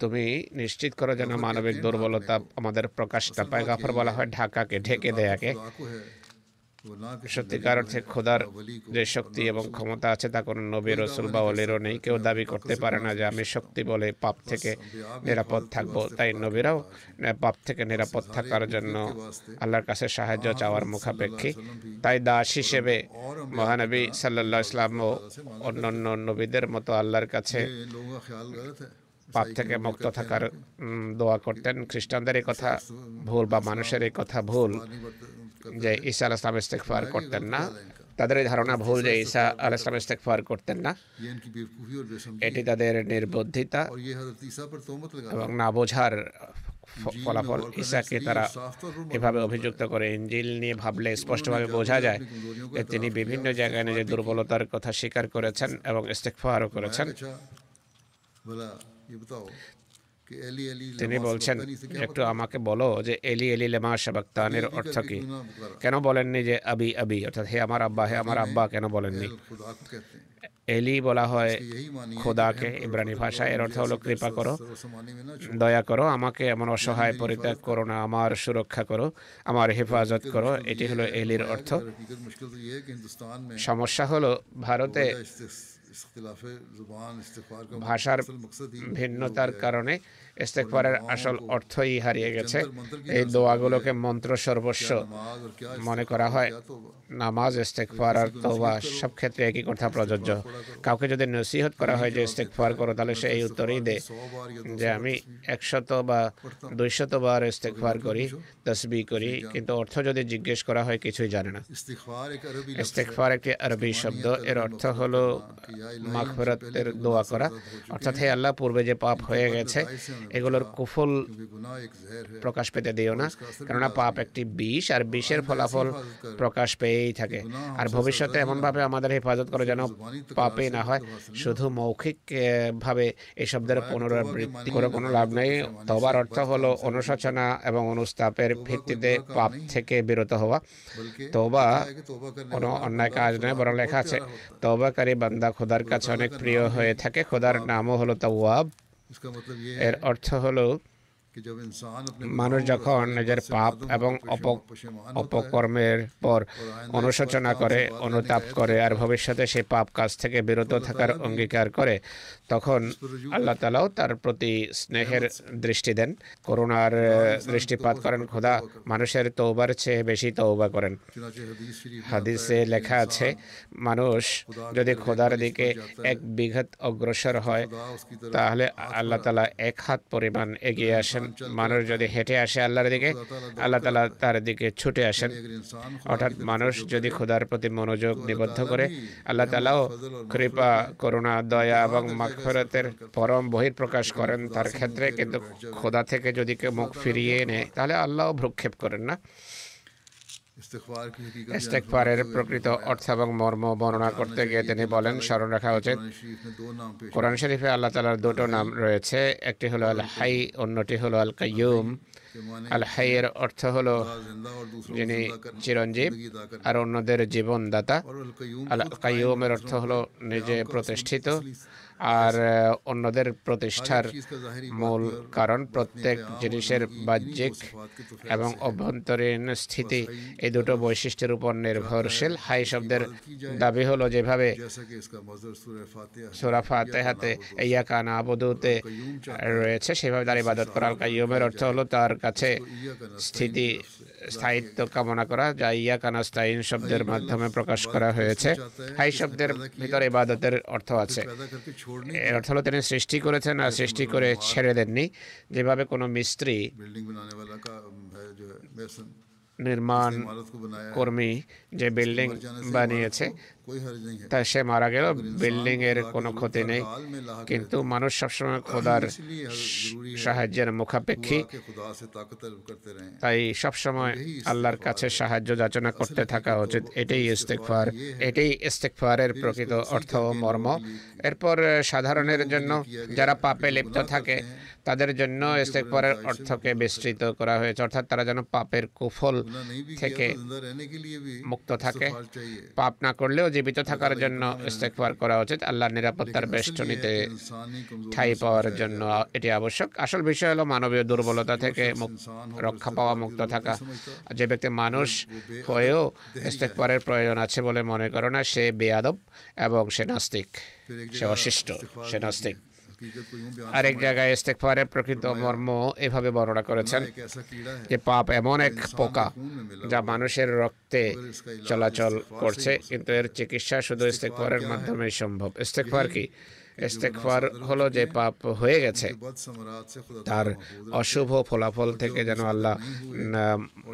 তুমি নিশ্চিত করো যেন মানবিক দুর্বলতা আমাদের প্রকাশটা পায় গাফর বলা হয় ঢাকাকে ঢেকে দেয়াকে। সত্যিকার অর্থে খোদার যে শক্তি এবং ক্ষমতা আছে, তা কোনো নবী, রসুল বা অলিরও নেই। কেউ দাবি করতে পারে না যে আমি শক্তি বলে পাপ থেকে নিরাপদ থাকব। তাই নবীরাও পাপ থেকে নিরাপদ থাকার জন্য আল্লাহর কাছে সাহায্য চাওয়ার মুখাপেক্ষী। তাই দাস হিসেবে মহানবী সাল্লা ইসলাম ও অন্যান্য নবীদের মতো আল্লাহর কাছে পাপ থেকে মুক্ত থাকার দোয়া করতেন। খ্রিস্টানদের এই কথা ভুল বা মানুষের এই কথা ভুল যে ঈসা আল ইসলাম ইস্তেকফার করতেন না। তাদের এই ধারণা ভুল যে ঈসা আল ইসলাম ইস্তেকফার করতেন না। এটি তাদের নির্বুদ্ধিতা এবং না বোঝার ফলাফল ঈশাকে তারা এভাবে অভিযুক্ত করে ইঞ্জিল নিয়ে ভাবলে স্পষ্টভাবে বোঝা যায় যে তিনি বিভিন্ন জায়গায় নিজের দুর্বলতার কথা স্বীকার করেছেন এবং ইস্তেকফারও করেছেন। তিনি বলছেন একটু আমাকে বলো যে এলি এলি লেমা শাবাক্তানের অর্থ কি? কেন বলেননি যে আবি আবি? অর্থাৎ হে আমার আব্বা হে আমার আব্বা কেন বলেননি? এলি বলা হয় খোদাকে ইব্রানি ভাষায় এর অর্থ হলো কৃপা করো। দয়া করো আমাকে এমন অসহায় পরিত্যাগ করো না আমার সুরক্ষা করো আমার হেফাজত করো এটি হলো এলির অর্থ। সমস্যা হলো ভারতে ভাষার ভিন্নতার কারণে ইস্তেকবারের আসল অর্থই হারিয়ে গেছে। এই দোয়াগুলোকে মন্ত্র সর্বস্ব মনে করা হয়। নামাজ ইস্তেকবার আর তোবা সব ক্ষেত্রে একই কথা প্রযোজ্য। কাউকে যদি নসিহত করা হয় যে ইস্তেকবার করো তাহলে সে এই উত্তরেই দেয় যে আমি একশত বা দুইশত বার ইস্তেকবার করি তসবি করি কিন্তু অর্থ যদি জিজ্ঞেস করা হয় কিছুই জানে না। ইস্তেকবার একটি আরবি শব্দ এর অর্থ হলো মাগফিরাতের দোয়া করা। অর্থাৎ হে আল্লাহ পূর্বে যে পাপ হয়ে গেছে এগুলোর কুফল প্রকাশ পেতে দিও না। কেননা পাপ একটি বিষ আর বিষের ফলাফল প্রকাশ পেয়েই থাকে। আর ভবিষ্যতে এমনভাবে আমাদের হেফাজত করে যেন পাপে না হয়। শুধু মৌখিকভাবে এই শব্দের পুনরাবৃত্তি করে কোনো লাভ নেই। তবার অর্থ হলো অনুশোচনা এবং অনুস্তাপের ভিত্তিতে পাপ থেকে বিরত হওয়া। তবা কোনো অন্যায় কাজ নয় বরং লেখা আছে তবাকারী বান্দা খুদ খোদার কাছে অনেক প্রিয় হয়ে থাকে। খোদার নামও হলো তাওয়াব। এর অর্থ হলো মানুষ যখন নিজের পাপ এবং অপকর্মের পর অনুশোচনা করে, অনুতাপ করে, আর ভবিষ্যতে সে পাপ কাজ থেকে বিরত থাকার অঙ্গীকার করে তখন আল্লাহ তালাও তার প্রতি স্নেহের দৃষ্টি দেন। করুণার দৃষ্টিপাত করেন খোদা মানুষের তৌবার চেয়ে বেশি তৌবা করেন। হাদিসে লেখা আছে মানুষ যদি খোদার দিকে এক বিঘাত অগ্রসর হয় তাহলে আল্লাহ তালা এক হাত পরিমাণ এগিয়ে আসেন। মানুষ যদি হেঁটে আসে আল্লাহর দিকে আল্লাহ তালা তার দিকে ছুটে আসেন। অর্থাৎ মানুষ যদি খোদার প্রতি মনোযোগ নিবদ্ধ করে আল্লাহ তালাও কৃপা করুণা দয়া এবং আখরাতের পরম বহির প্রকাশ করেন তার ক্ষেত্রে, কিন্তু খোদা থেকে যদি কেউ মুখ ফিরিয়ে নেয়, তাহলে আল্লাহ ভ্রক্ষেপ করেন না। ইস্তেকফারের প্রকৃত অর্থ এবং মর্ম বর্ণনা করতে গিয়ে তিনি বলেন, স্মরণ রাখা উচিত। কোরআন শরীফে আল্লাহ তালার দুটো নাম রয়েছে, একটি হলো আল হাই অন্যটি হলো আল কাইয়ুম আল হাইয়ের অর্থ হলো যিনি চিরঞ্জীব আর অন্যদের জীবনদাতা। আল কাইয়ুমের অর্থ হলো নিজে প্রতিষ্ঠিত। আর অন্যদের প্রতিষ্ঠার মূল কারণ প্রত্যেক জিনিসের বাহ্যিক এবং অভ্যন্তরীণ স্থিতি এই দুটো বৈশিষ্ট্যের উপর নির্ভরশীল। হাই শব্দের দাবি হলো যেভাবে সুরা ফাতেহাতে ইয়া কানা আবুদুতে রয়েছে সেভাবে তার ইবাদত করা কাইয়ুমের অর্থ হলো তার কাছে স্থিতি স্থায়িত্ব কামনা করা যা ইয়া কানা স্থায়ীন শব্দের মাধ্যমে প্রকাশ করা হয়েছে। হাই শব্দের ভিতরে ইবাদতের অর্থ আছে। এর অর্থ হলো তিনি সৃষ্টি করেছেন আর সৃষ্টি করে ছেড়ে দেননি। যেভাবে কোনো মিস্ত্রি নির্মাণ কর্মী যে বিল্ডিং বানিয়েছে তাই সে মারা গেল। বিল্ডিং এর কোনো ক্ষতি নেই। কিন্তু মানুষ সবসময় খোদার সাহায্যের মুখাপেক্ষী। তাই সবসময় আল্লাহর কাছে সাহায্য যাচনা করতে থাকা উচিত। এটাই ইস্তেকফার এটাই ইস্তেকফারের প্রকৃত অর্থ ও মর্ম। এরপর, সাধারণের জন্য যারা পাপে লিপ্ত থাকে, তাদের জন্য ইস্তেকফারের অর্থকে বিস্তৃত করা হয়েছে। অর্থাৎ তারা যেন পাপের কুফল থেকে মুক্ত থাকে। পাপ না করলেও জীবিত থাকার জন্য ইস্তেকবার করা উচিত। আল্লাহর নিরাপত্তার বেষ্টনীতে ঠাঁই পাওয়ার জন্য এটি আবশ্যক। আসল বিষয় হলো মানবীয় দুর্বলতা থেকে রক্ষা পাওয়া, মুক্ত থাকা। যে ব্যক্তি মানুষ হয়েও ইস্তেকবারের প্রয়োজন আছে বলে মনে করে না, সে বেয়াদব এবং সে নাস্তিক। সে অশিষ্ট, সে নাস্তিক। আরেক জায়গায় ইস্তেকফারের প্রকৃত মর্ম এভাবে বর্ণনা করেছেন যে পাপ এমন এক পোকা যা মানুষের রক্তে চলাচল করছে কিন্তু এর চিকিৎসা শুধু ইস্তেকফারের মাধ্যমেই সম্ভব। ইস্তেকফার কি? ইস্তেকফার হলো যে পাপ হয়ে গেছে। তার অশুভ ফলাফল থেকে যেন আল্লাহ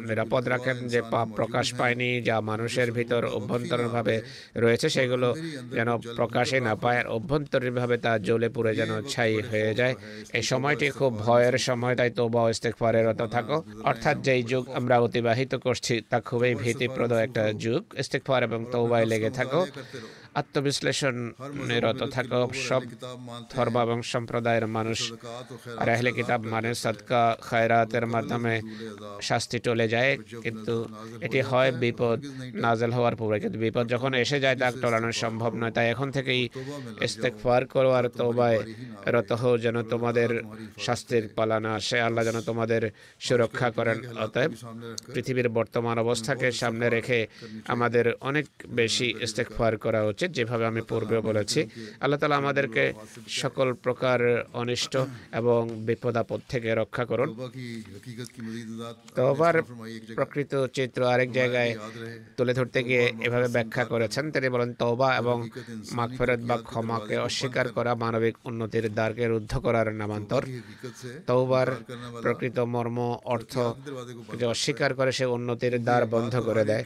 নিরাপদ রাখেন, যে পাপ প্রকাশ পায়নি, যা মানুষের ভিতর অভ্যন্তরীণভাবে রয়েছে, সেগুলো যেন প্রকাশে না পায়, আর অভ্যন্তরীণভাবে তা জ্বলে পুড়ে যেন ছাই হয়ে যায়। এই সময়টি খুব ভয়ের সময়, তাই তোবা ইস্তেকফারের রত থাকো। অর্থাৎ যেই যুগ আমরা অতিবাহিত করছি, তা খুবই ভীতিপ্রদ একটা যুগ। ইস্তেকফার এবং তৌবায় লেগে থাকো। আত্মবিশ্লেষণ রত থাকা সব ধর্ম এবং সম্প্রদায়ের মানুষ আর আহলে কিতাব মানে সদকা খায়রাতের মাধ্যমে শাস্তি টলে যায় কিন্তু এটি হয় বিপদ নাজেল হওয়ার পূর্বে। কিন্তু বিপদ যখন এসে যায় তা টলানো সম্ভব নয়। তাই এখন থেকেই ইস্তেকফার করো আর তোবায় রত হো যেন তোমাদের শাস্তির পালা না আসে। আল্লাহ যেন তোমাদের সুরক্ষা করেন। অতএব পৃথিবীর বর্তমান অবস্থাকে সামনে রেখে আমাদের অনেক বেশি ইস্তেকফার করা উচিত। উচিত যেভাবে আমি পূর্বেও বলেছি, আল্লাহ তালা আমাদেরকে সকল প্রকার অনিষ্ট এবং বিপদাপদ থেকে রক্ষা করুন। প্রকৃত চিত্র আরেক জায়গায় তুলে ধরতে গিয়ে এভাবে ব্যাখ্যা করেছেন। তিনি বলেন, তওবা এবং মাগফেরত বা ক্ষমাকে অস্বীকার করা মানবিক উন্নতির দ্বারকে রুদ্ধ করার নামান্তর। তৌবার প্রকৃত মর্ম, অর্থ যে অস্বীকার করে সে উন্নতির দ্বার বন্ধ করে দেয়।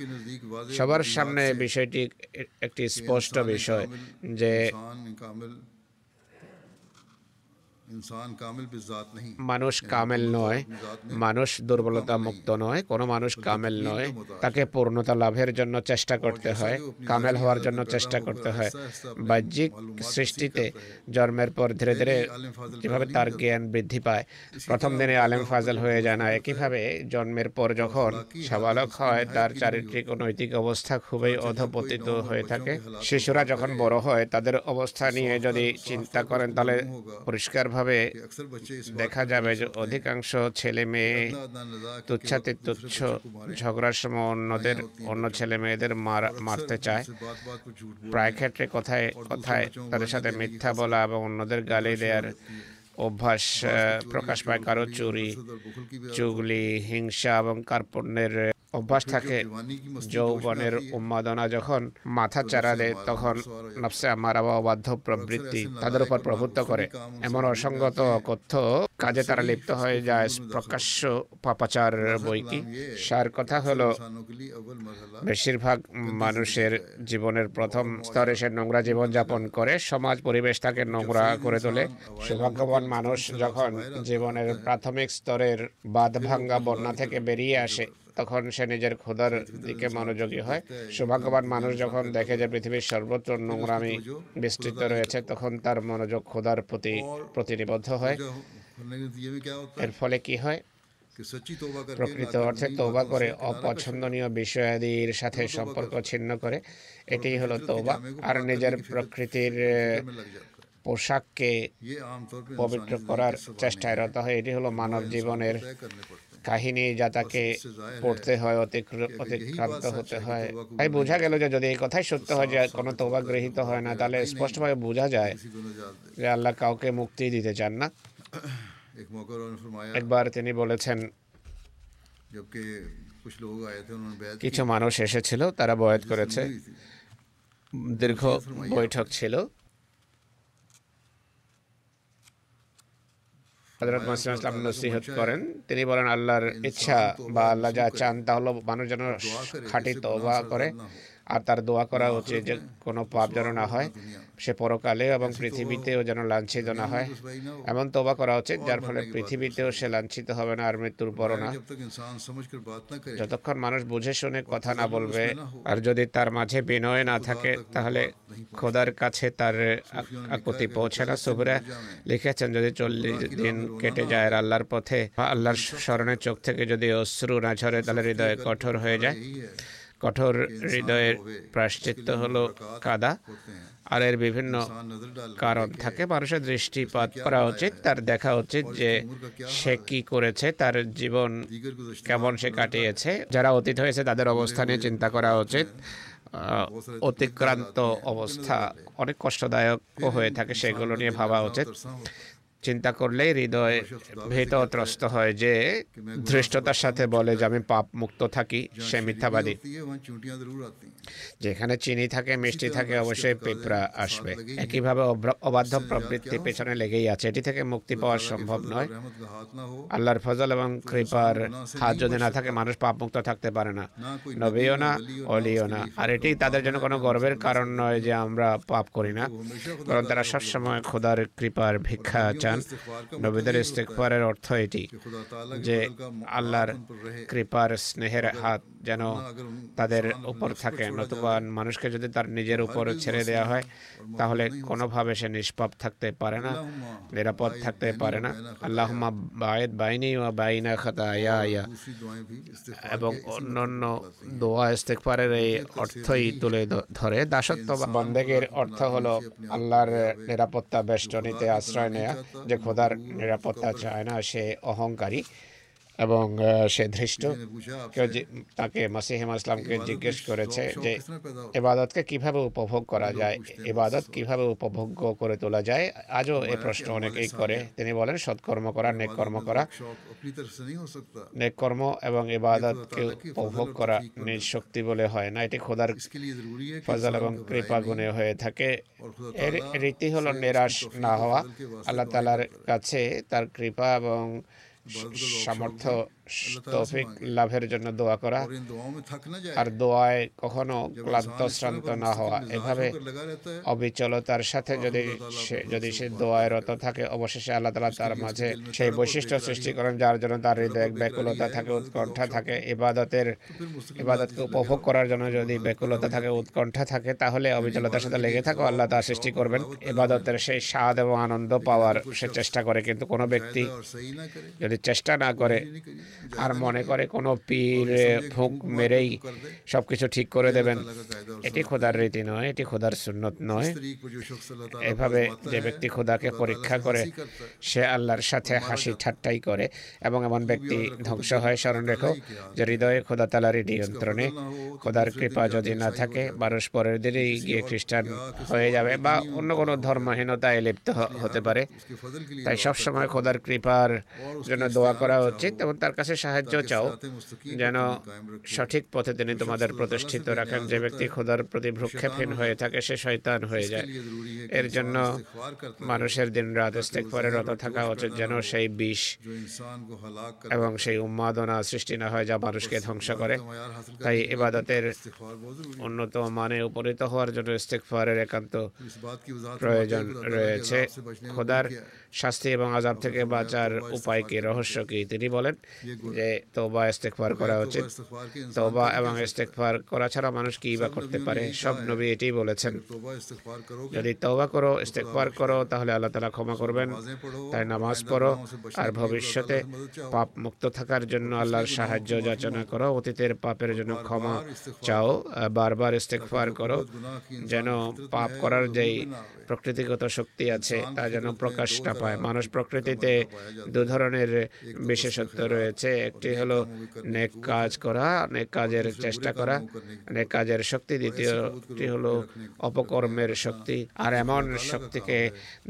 সবার সামনে বিষয়টি একটি স্পষ্ট বিষয় যে মানুষ কামেল নয় মানুষ দুর্বলতা মুক্ত নয় কোনো মানুষ কামেল নয় তাকে পূর্ণতা লাভের জন্য চেষ্টা করতে হয় কামেল হওয়ার জন্য চেষ্টা করতে হয় বাহ্যিক সৃষ্টিতে জন্মের পর ধীরে ধীরে যেভাবে তার জ্ঞান বৃদ্ধি পায় প্রথম দিনে আলেম ফাজল হয়ে যায় না একইভাবে জন্মের পর যখন সাবালক হয় তার চারিত্রিক ও নৈতিক অবস্থা খুবই অধপতিত হয়ে থাকে শিশুরা যখন বড় হয় তাদের অবস্থা নিয়ে যদি চিন্তা করেন তাহলে পরিষ্কারভাবে এভাবে দেখা যাবে যে অধিকাংশ ছেলে মেয়ে তুচ্ছাতে তুচ্ছ ঝগড়ার সময় অন্যদের অন্য ছেলে মেয়েদের মারতে চায়। প্রায় ক্ষেত্রে কথায় কথায় তাদের সাথে মিথ্যা বলা এবং অন্যদের গালি দেওয়ার অভ্যাস প্রকাশ পায় কারও চুরি চুগলি হিংসা এবং কার্পণ্যের অভ্যাস থাকে। যৌবনের উন্মাদনা যখন মাথা চারা দেয় তখন নফসে আমারা বা অবাধ্য প্রবৃত্তি তাদের উপর প্রভুত্ব করে। এমন অসঙ্গত কথ্য কাজে তারা লিপ্ত হয়ে যায়। প্রকাশ্য পাপাচার বই কি? সার কথা হলো বেশিরভাগ মানুষের জীবনের প্রথম স্তরে সে নোংরা জীবনযাপন করে। সমাজ পরিবেশ তাকে নোংরা করে তোলে। সৌভাগ্যবান মানুষ যখন জীবনের প্রাথমিক স্তরের বাদ ভাঙ্গা বন্যা থেকে বেরিয়ে আসে তখন সে নিজের ক্ষুধার দিকে মনোযোগী হয়। সৌভাগ্যবান মানুষ যখন দেখে যে পৃথিবীর সর্বত্র নোংরামি বিস্তৃত রয়েছে তখন তার মনোযোগ ক্ষুধার প্রতি প্রতিনিবদ্ধ হয়। এর ফলে কি হয়? প্রকৃত অর্থে তৌবা করে অপছন্দনীয় বিষয়াদির সাথে সম্পর্ক ছিন্ন করে। এটি হলো তৌবা আর নিজের প্রকৃতির পোশাককে পবিত্র করার চেষ্টায় রত হয়। এটি হলো মানব জীবনের কাহিনী যা তাকে পড়তে হয় অতিক্রান্ত হতে হয়। তাই বোঝা গেল যে যদি এই কথাই সত্য হয় যে কোনো তোবা গৃহীত হয় না তাহলে স্পষ্টভাবে বোঝা যায় যে আল্লাহ কাউকে মুক্তি দিতে চান না। একবার তিনি বলেছেন কিছু মানুষ এসেছিল তারা বয়াত করেছে। দীর্ঘ বৈঠক ছিল। হজরত মুসলিম ইসলাম নসিহত করেন তিনি বলেন আল্লাহর ইচ্ছা বা আল্লাহ যা চান তা হলো মানুষ যেন খাঁটি তওবা করে আর তার দোয়া করা উচিত যে কোনো পাপ যেন না হয়। সে পরকালে এবং পৃথিবীতেও যেন লাঞ্ছিত না হয়। এমন তোবা করা উচিত যার ফলে পৃথিবীতেও সে লাঞ্ছিত হবে না আর মৃত্যুর পরও না। যতক্ষণ মানুষ বুঝে শুনে কথা না বলবে আর যদি তার মাঝে বিনয় না থাকে তাহলে খোদার কাছে তার আকুতি পৌঁছে না। সুবরা লিখেছেন যদি চল্লিশ দিন কেটে যায় আর আল্লাহর পথে আল্লাহর স্মরণের চোখ থেকে যদি অশ্রু না ঝরে তাহলে হৃদয় কঠোর হয়ে যায়। কঠোর হৃদয়ের প্রাশ্চিত্য হলো কাদা। আর এর বিভিন্ন কারণ থাকে। মানুষের দৃষ্টিপাত করা উচিত, তার দেখা উচিত যে সে কি করেছে, তার জীবন কেমন সে কাটিয়েছে। যারা অতীত হয়েছে, তাদের অবস্থা নিয়ে চিন্তা করা উচিত। অতিক্রান্ত অবস্থা অনেক কষ্টদায়ক হয়ে থাকে, সেগুলো নিয়ে ভাবা উচিত। চিন্তা করলেই হৃদয় ভীতত্রস্ত হয় যে ধৃষ্টতার সাথে বলে যে আমি পাপ মুক্ত থাকি, সে মিথ্যাবাদী। যেখানে চিনি থাকে, মিষ্টি থাকে, অবশ্যই পিঁপড়া আসবে। একইভাবে অবাধ্য প্রবৃত্তি পেছনে লেগেই আছে। এটি থেকে মুক্তি পাওয়া সম্ভব নয়। আল্লাহর ফজল এবং কৃপার হাত যদি না থাকে, মানুষ পাপ মুক্ত থাকতে পারে না। নবীও না, অলিও না। আর এটি তাদের জন্য কোনো গর্বের কারণ নয় যে আমরা পাপ করি না। কারণ তারা সবসময় খোদার কৃপার ভিক্ষা দিয়েছেন নবীদের ইস্তেকবারের অর্থ এটি যে আল্লাহর কৃপার স্নেহের হাত যেন তাদের উপর থাকে। নতুবা মানুষকে যদি তার নিজের উপর ছেড়ে দেওয়া হয়, তাহলে কোনোভাবে সে নিষ্পাপ থাকতে পারে না, নিরাপদ থাকতে পারে না। আল্লাহ বায়েদ বাইনি বাইনা খাতা ইয়া এবং অন্যান্য দোয়া ইস্তেকবারের এই অর্থই তুলে ধরে। দাসত্ব বন্দেগের অর্থ হলো আল্লাহর নিরাপত্তা বেষ্টনীতে আশ্রয় নেয়া। যে খোদার নিরাপত্তা চায় না সে অহংকারী এবং আহ, সে ধৃষ্ট এবং সে ধৃষ্ট। কেউ তাকে মাসিহিমা ইসলামকে জিজ্ঞেস করেছে যে এবাদতকে কীভাবে উপভোগ করা যায়? এবাদত কীভাবে উপভোগ্য করে তোলা যায়? আজও এ প্রশ্ন অনেকেই করে। তিনি বলেন সৎকর্ম করা নেক কর্ম করা। নেক কর্ম এবং এবাদতকে উপভোগ করা নিজ শক্তি বলে হয় না। এটি খোদার ফজল এবং কৃপা গুণে হয়ে থাকে। এর রীতি হলো নিরাশ না হওয়া। আল্লাহ তালার কাছে তার কৃপা এবং সামর্থ্য তৌফিক লাভের জন্য দোয়া করা। আর দোয়ায় কখনো ক্লান্ত শ্রান্ত না হওয়া। এভাবে অবিচলতার সাথে যদি সে যদি সে দোয়ায় রত থাকে অবশেষে আল্লাহ তালা তার মাঝে সেই বৈশিষ্ট্য সৃষ্টি করেন যার জন্য তার হৃদয় ব্যাকুলতা থাকে উৎকণ্ঠা থাকে ইবাদতের ইবাদতকে উপভোগ করার জন্য যদি ব্যাকুলতা থাকে উৎকণ্ঠা থাকে তাহলে অবিচলতার সাথে লেগে থাকো আল্লাহ তা সৃষ্টি করবেন। ইবাদতের সেই স্বাদ এবং আনন্দ পাওয়ার সে চেষ্টা করে কিন্তু কোনো ব্যক্তি যদি চেষ্টা না করে আর মনে করে কোনো পীর ফুঁক মেরেই সব কিছু ঠিক করে দেবেন। এটি খোদার রীতি নয় এটি খোদার সুন্নত নয়। এভাবে যে ব্যক্তি খোদাকে পরীক্ষা করে সে আল্লাহর সাথে হাসি ঠাট্টাই করে এবং এমন ব্যক্তি ধ্বংস হয় স্মরণ রেখো যে হৃদয়ে খোদা তালারি নিয়ন্ত্রণে খোদার কৃপা যদি না থাকে মানুষ পরের দিনেই গিয়ে খ্রিস্টান হয়ে যাবে বা অন্য কোনো ধর্মহীনতায় লিপ্ত হতে পারে। তাই সবসময় খোদার কৃপার জন্য দোয়া করা উচিত এবং তার কাছে কাছে সাহায্য চাও যেন সঠিক পথে তিনি তোমাদের প্রতিষ্ঠিত রাখেন যে ব্যক্তি খোদার প্রতি ভ্রুক্ষেপহীন হয়ে থাকে সে শয়তান হয়ে যায়। এর জন্য মানুষের দিন রাত ইস্তেকফারে রত থাকা উচিত যেন সেই বিষ এবং সেই উন্মাদনা সৃষ্টি না হয় যা মানুষকে ধ্বংস করে। তাই ইবাদতের উন্নত মানে উপনীত হওয়ার জন্য ইস্তেকফারের একান্ত প্রয়োজন রয়েছে। খোদার শাস্তি এবং আজাব থেকে বাঁচার উপায় কি, রহস্য কি? তিনি বলেন যে তৌবা ইস্তেকফার করা উচিত। তৌবা এবং ইস্তেকফার করা ছাড়া মানুষ কি বা করতে পারে? সব নবী এটাই বলেছেন। যদি তৌবা করো ইস্তেকফার করো, তাহলে আল্লাহ তালা ক্ষমা করবেন। তাই নামাজ পড়ো। আর ভবিষ্যতে পাপ মুক্ত থাকার জন্য আল্লাহর সাহায্য যাচনা করো। অতীতের পাপের জন্য ক্ষমা চাও। বারবার ইস্তেকফার করো। যেন পাপ করার যেই প্রকৃতিগত শক্তি আছে, তা যেন প্রকাশ না পায় মানুষ প্রকৃতিতে দু ধরনের বিশেষত্ব রয়েছে। একটি হলো নেক কাজ করা, নেক কাজের চেষ্টা করা, নেক কাজের শক্তি। দ্বিতীয়টি হলো অপকর্মের শক্তি। আর এমন শক্তিকে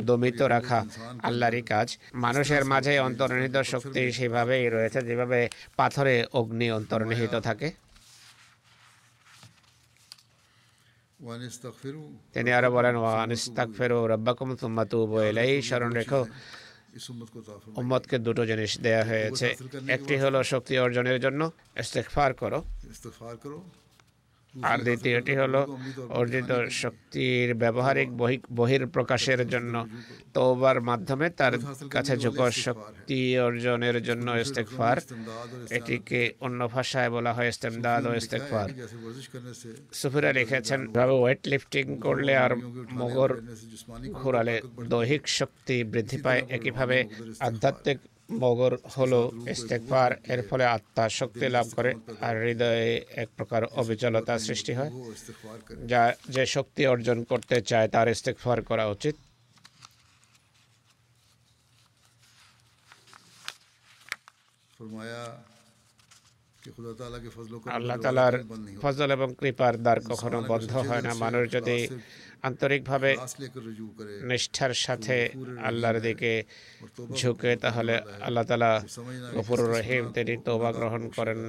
দমিত রাখা আল্লাহরই কাজ। মানুষের মাঝে অন্তর্নিহিত শক্তি সেভাবেই রয়েছে, যেভাবে পাথরে অগ্নি অন্তর্নিহিত থাকে ওয়ান ইস্তাগফিরু তিনি আরও বলেন ওয়ানিস্তাকফিরু রব্বাকুম তুম্মা তুবু ইলাইহি স্মরণ রেখো উম্মতকে দুটো জিনিস দেয়া হয়েছে। একটি হলো শক্তি অর্জনের জন্য ইস্তেগফার করো। ইস্তেগফার করো। আর দ্বিতীয়টি হল অর্জিত শক্তির ব্যবহারিক বহির প্রকাশের জন্য তওবার মাধ্যমে তার কাছে যোগ শক্তি অর্জনের জন্য ইস্তেকফার এটিকে অন্য ভাষায় বলা হয় ইস্তেমদাদ ও ইস্তেকফার সুফিরা লিখেছেন ভাবে ওয়েট লিফটিং করলে আর মগর ঘোরালে দৈহিক শক্তি বৃদ্ধি পায় একইভাবে আধ্যাত্মিক মগর হলো ইস্তেকফার এর ফলে আত্মা শক্তি লাভ করে আর হৃদয়ে এক প্রকার অবিচলতা সৃষ্টি হয়, যা যে শক্তি অর্জন করতে চায় তার ইস্তেকফার করা উচিত। ফরমায়া আল্লাহ তালার ফজল এবং কৃপার দ্বার কখনো বন্ধ হয় না। মানুষ যদি আন্তরিকভাবে নিষ্ঠার সাথে আল্লাহর দিকে ঝুঁকে তাহলে আল্লাহ তালা গফুর রহিম তিনি তোবা গ্রহণ করেন।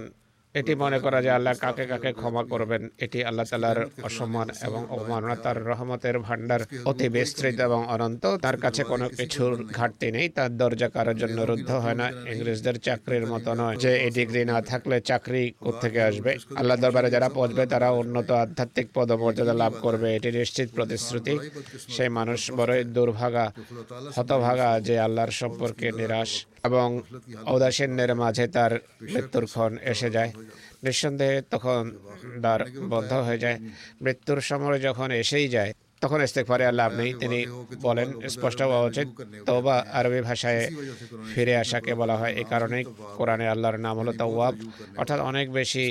এটি মনে করা যে আল্লাহ কাকে কাকে ক্ষমা করবেন। এটি আল্লাহ তালার অসম্মান এবং অবমাননা তার রহমতের ভান্ডার অতি বিস্তৃত এবং অনন্ত। তার কাছে কোনো কিছুর ঘাটতি নেই। তার দরজা কারোর জন্য রুদ্ধ হয় না। ইংরেজদের চাকরির মতো নয় যে এই ডিগ্রি না থাকলে চাকরি থেকে আসবে? আল্লাহ দরবারে যারা পৌঁছবে, তারা উন্নত আধ্যাত্মিক পদমর্যাদা লাভ করবে। এটি নিশ্চিত প্রতিশ্রুতি। সেই মানুষ বড়ই দুর্ভাগা, হতভাগা যে আল্লাহর সম্পর্কে নিরাশ। এবং ঔদাসীন্যের মাঝে তার মৃত্যুর ক্ষণ এসে যায়। নিঃসন্দেহে তখন দ্বার বন্ধ হয়ে যায়। মৃত্যুর সময় যখন এসেই যায় তখন ইস্তেকফারে আল্লাহ আপনি তিনি বলেন স্পষ্ট হওয়া উচিত তওবা আরবি ভাষায় ফিরে আসাকে বলা হয় এই কারণে কোরআনে আল্লাহর নাম হলো তওয়াব। অর্থাৎ অনেক বেশি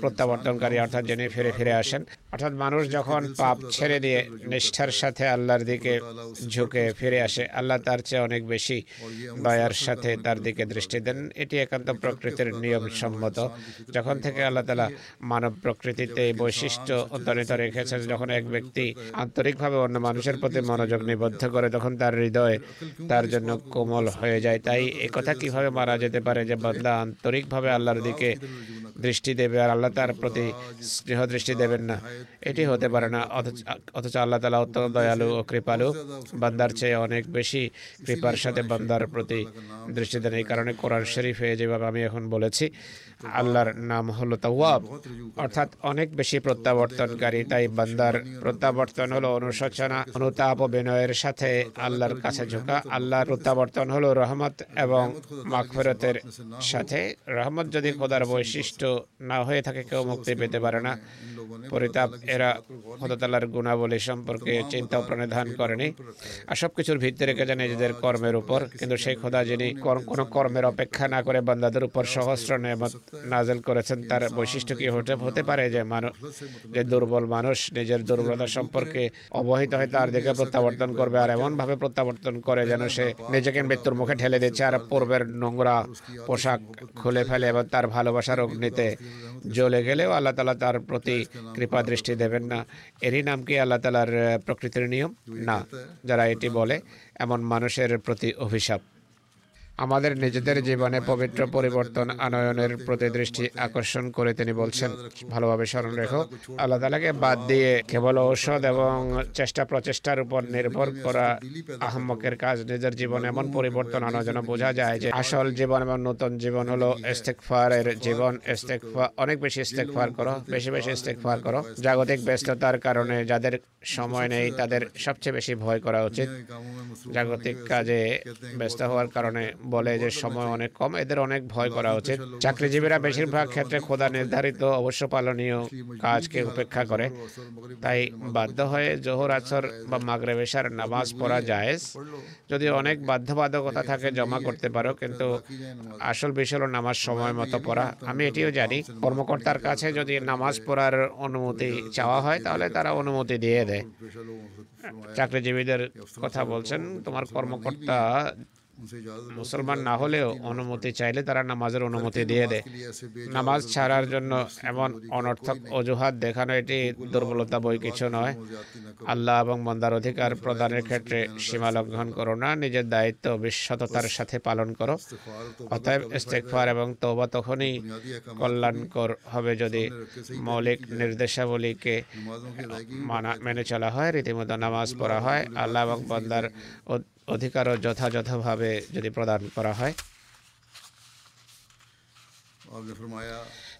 প্রত্যাবর্তনকারী অর্থাৎ যিনি ফিরে ফিরে আসেন অর্থাৎ মানুষ যখন পাপ ছেড়ে দিয়ে নিষ্ঠার সাথে আল্লাহর দিকে ঝুঁকে ফিরে আসে আল্লাহ তার চেয়ে অনেক বেশি দয়ার সাথে তার দিকে দৃষ্টি দেন এটি একান্ত প্রকৃতির নিয়ম সম্মত যখন থেকে আল্লাহ তালা মানব প্রকৃতিতে বৈশিষ্ট্য অন্তর্নিত রেখেছেন যখন এক ব্যক্তি আন্তরিকভাবে অন্য মানুষের প্রতি মনোযোগ নিবদ্ধ করে তখন তার হৃদয় তার জন্য কোমল হয়ে যায়, তাই একথা কথা কীভাবে মারা যেতে পারে যে বান্দা আন্তরিকভাবে আল্লাহর দিকে দৃষ্টি দেবে আর আল্লাহ তার প্রতি স্নেহ দৃষ্টি দেবেন না? এটি হতে পারে না। অথচ অথচ আল্লাহ তালা অত্যন্ত দয়ালু ও কৃপালু। বান্দার চেয়ে অনেক বেশি কৃপার সাথে বান্দার প্রতি দৃষ্টি দেন। এই কারণে কোরআন শরীফে যেভাবে আমি এখন বলেছি আল্লাহর নাম হলো তাওয়াব। অর্থাৎ অনেক বেশি প্রত্যাবর্তনকারী, তাই বান্দার প্রত্যাবর্তন হলো অনুশোচনা, অনুতাপ বিনয়ের সাথে আল্লাহর কাছে ঝোঁকা। আল্লাহর প্রত্যাবর্তন হলো রহমত এবং মাগফিরাতের সাথে। রহমত যদি খোদার বৈশিষ্ট্য না হয়ে থাকে, কেউ মুক্তি পেতে পারে না। পরিতাপ এরা খোদাতালার গুণাবলী সম্পর্কে চিন্তা প্রণিধান করেনি। আর সবকিছুর ভিত্তি রেখে যায় নিজেদের কর্মের উপর। কিন্তু সেই খোদা যিনি কোনো কর্মের অপেক্ষা না করে বান্দাদের উপর সহস্র নেমত নাজেল করেছেন তার বৈশিষ্ট্য কি হতে হতে পারে যে মানুষ যে দুর্বল মানুষ নিজের দুর্বলতা সম্পর্কে অবহিত হয়ে তার দিকে প্রত্যাবর্তন করবে আর এমন ভাবে প্রত্যাবর্তন করে যেন সে নিজেকে মৃত্যুর মুখে ঠেলে দিচ্ছে আর পূর্বের নোংরা পোশাক খুলে ফেলে এবং তার ভালোবাসার অগ্নিতে জ্বলে গেলেও আল্লাহ তালা তার প্রতি কৃপা দৃষ্টি দেবেন না। এরই নাম কি আল্লাহ তালার প্রকৃতির নিয়ম? না। যারা এটি বলে এমন মানুষের প্রতি অভিশাপ। আমাদের নিজেদের জীবনে পবিত্র পরিবর্তন, আনয়নের প্রতি দৃষ্টি আকর্ষণ করে তিনি বলছেন। ভালোভাবে স্মরণ রেখো, আল্লাহ তালাকে বাদ দিয়ে কেবল ঔষধ এবং চেষ্টা প্রচেষ্টার উপর নির্ভর করা আহম্মকের কাজ। নিজের জীবনে এমন পরিবর্তন আনা যেন বোঝা যায় যে আসল জীবন এবং নতুন জীবন হলো ইস্তেকফারের জীবন। ইস্তেকফা অনেক বেশি ইস্তেকফার করো, বেশি বেশি ইস্তেকফার করো। জাগতিক ব্যস্ততার কারণে যাদের সময় নেই, তাদের সবচেয়ে বেশি ভয় করা উচিত। জাগতিক কাজে ব্যস্ত হওয়ার কারণে বলে যে সময় অনেক কম এদের অনেক ভয় করা উচিত। চাকরিজীবীরা বেশিরভাগ ক্ষেত্রে খোদা নির্ধারিত অবশ্য পালনীয় কাজকে উপেক্ষা করে। তাই বাধ্য হয়ে জোহর আসর বা মাগরে বেশার নামাজ পড়া যায়। যদি অনেক বাধ্যবাধকতা থাকে জমা করতে পারো কিন্তু আসল বিষয় হলো নামাজ সময় মতো পড়া। আমি এটিও জানি কর্মকর্তার কাছে যদি নামাজ পড়ার অনুমতি চাওয়া হয় তাহলে তারা অনুমতি দিয়ে দেয়। চাকরিজীবীদের কথা বলছেন তোমার কর্মকর্তা মুসলমান না হলেও অনুমতি চাইলে তারা নামাজের অনুমতি দিয়ে দেয় নামাজ ছাড়ার জন্য এমন অনর্থক অজুহাত দেখানো এটি দুর্বলতা বই কিছু নয় আল্লাহ এবং মন্দার অধিকার প্রদানের ক্ষেত্রে সীমা লঙ্ঘন করো না নিজের দায়িত্ব বিশ্বততার সাথে পালন করো অতএব ইস্তেকফার এবং তওবা তখনই কল্যাণকর হবে যদি মৌলিক নির্দেশাবলীকে মানা মেনে চলা হয় রীতিমতো নামাজ পড়া হয় আল্লাহ এবং বন্দার অধিকারও যথাযথভাবে যদি প্রদান করা হয়।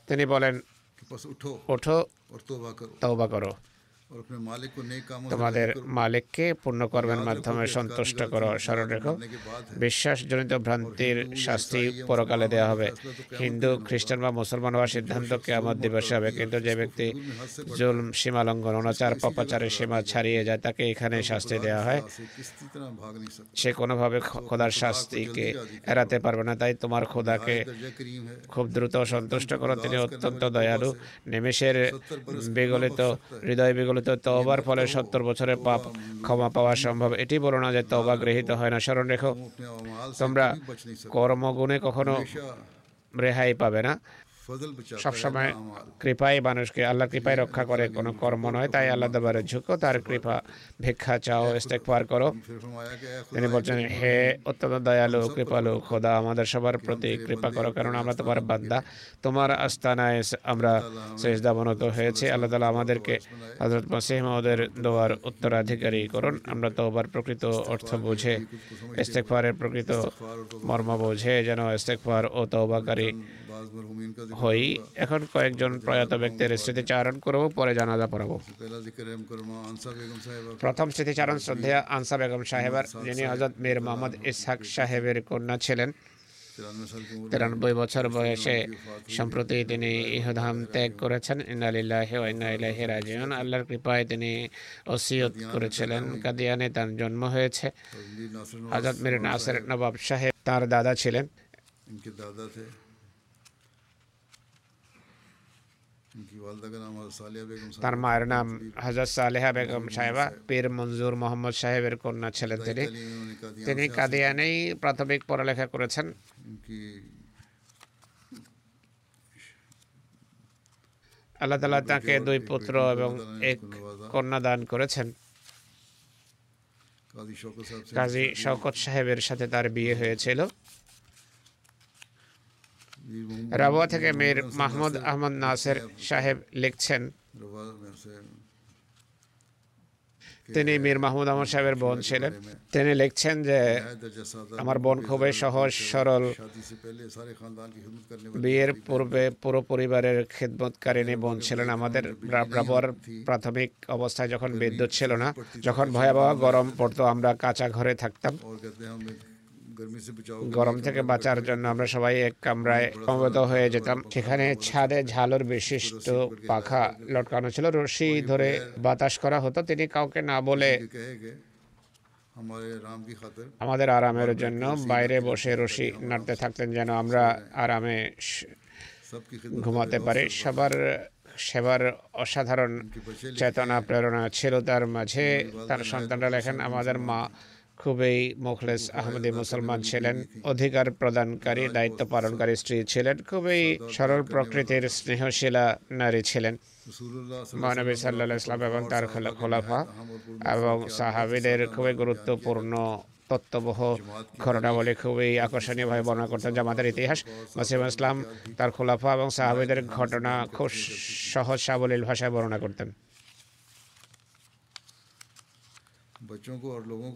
তিনি বলেন ওঠো তওবা করো। তোমাদের মালিককে পূর্ণ কর্মের মাধ্যমে সন্তুষ্ট করো স্মরণ রেখো। বিশ্বাসজনিত ভ্রান্তির শাস্তি পরকালে দেওয়া হবে। হিন্দু খ্রিস্টান বা মুসলমান হওয়ার সিদ্ধান্ত কেয়ামত দিবসে হবে। কিন্তু যে ব্যক্তি জুল সীমা লঙ্ঘন অনাচার পপাচারের সীমা ছাড়িয়ে যায় তাকে এখানে শাস্তি দেওয়া হয়। সে কোনোভাবে খোদার শাস্তিকে এড়াতে পারবে না তাই তোমার খোদাকে খুব দ্রুত সন্তুষ্ট করো। তিনি অত্যন্ত দয়ালু নিমেষের বিগলিত হৃদয় বিগলিত ফলত তওবার ফলে সত্তর বছরের পাপ ক্ষমা পাওয়া সম্ভব। এটি বলো না যে তওবা গৃহীত হয় না। স্মরণ রেখো, তোমরা কর্মগুণে কখনো রেহাই পাবে না। সবসময় কৃপায় মানুষকে আল্লাহ কৃপায় রক্ষা করে কোনো কর্ম নয় তাই আল্লাহ দরবারে ঝুঁকো তার কৃপা ভিক্ষা চাও স্টেক পার করো। তিনি বলছেন হে অত্যন্ত দয়ালু কৃপালু খোদা আমাদের সবার প্রতি কৃপা করো কারণ আমরা তোমার বান্দা। তোমার আস্তানায় আমরা শেষ দাবনত হয়েছে। আল্লাহ তালা আমাদেরকে হজরত মাসিহ মাহদের দোয়ার উত্তরাধিকারী করুন। আমরা তো আবার প্রকৃত অর্থ বুঝে স্টেক পারের প্রকৃত মর্ম বোঝে যেন স্টেক পার ও তৌবাকারী হই এখন কয়েকজন প্রয়াত ব্যক্তির স্মৃতিচারণ করব। পরে জানাজা পড়াবো। প্রথম স্মৃতিচারণ শ্রদ্ধেয়া আনসা বেগম সাহেবের যিনি হজরত মীর মোহাম্মদ ইসহাক সাহেবের কন্যা ছিলেন। তিরানব্বই বছর বয়সে সম্প্রতি তিনি ইহধাম ত্যাগ করেছেন। ইন্নালিল্লাহ ইন্নাইলাহি রাজিউন। আল্লাহর কৃপায় তিনি অসিয়ত করেছিলেন। কাদিয়ানে তার জন্ম হয়েছে। হজরত মীর নাসের নবাব সাহেব তার দাদা ছিলেন। তার মায়ের নাম হাজার সালেহা বেগম সাহেবা পীর মঞ্জুর মোহাম্মদ সাহেবের কন্যা ছিলেন তিনি। তিনি কাদিয়ানেই প্রাথমিক পড়ালেখা করেছেন। আল্লাহ তালা তাকে দুই পুত্র এবং এক কন্যা দান করেছেন। কাজী শওকত সাহেবের সাথে তার বিয়ে হয়েছিল। রাবা থেকে মেয়ের মাহমুদ আহমদ নাসের সাহেব লিখছেন, তিনি মীর মাহমুদ আহমদ সাহেবের বোন ছিলেন। তিনি লিখছেন যে, আমার বোন খুবই সহজ, সরল। বিয়ের পূর্বে পুরো পরিবারের খেদমতকারিণী বোন ছিলেন আমাদের। রাবর প্রাথমিক অবস্থায় যখন বিদ্যুৎ ছিল না, যখন ভয়াবহ গরম পড়তো, আমরা কাঁচা ঘরে থাকতাম। গরম থেকে বাঁচার জন্য আমরা সবাই এক কামরায় সমবেত হয়ে যেতাম। সেখানে ছাদে ঝালর বিশিষ্ট পাখা লটকানো ছিল। রশি ধরে বাতাস করা হতো। তিনি কাউকে না বলে আমাদের আরামের জন্য বাইরে বসে রশি নাড়তে থাকতেন যেন আমরা আরামে ঘুমাতে পারি সবার সেবার অসাধারণ চেতনা প্রেরণা ছিল তার মাঝে। তার সন্তানরা লেখেন আমাদের মা খুবই মুখলেস আহমদী মুসলমান ছিলেন। অধিকার প্রদানকারী, দায়িত্ব পালনকারী স্ত্রী ছিলেন। খুবই সরল প্রকৃতির স্নেহশীলা নারী ছিলেন। মহানবী সাল্লাহ ইসলাম এবং তার খোলাফা এবং সাহাবিদের খুবই গুরুত্বপূর্ণ তত্ত্ববহ ঘটনাবলী খুবই আকর্ষণীয়ভাবে বর্ণনা করতেন যে আমাদের ইতিহাস। মাসিম ইসলাম তার খোলাফা এবং সাহাবিদের ঘটনা খুব সহজ সাবলীল ভাষায় বর্ণনা করতেন।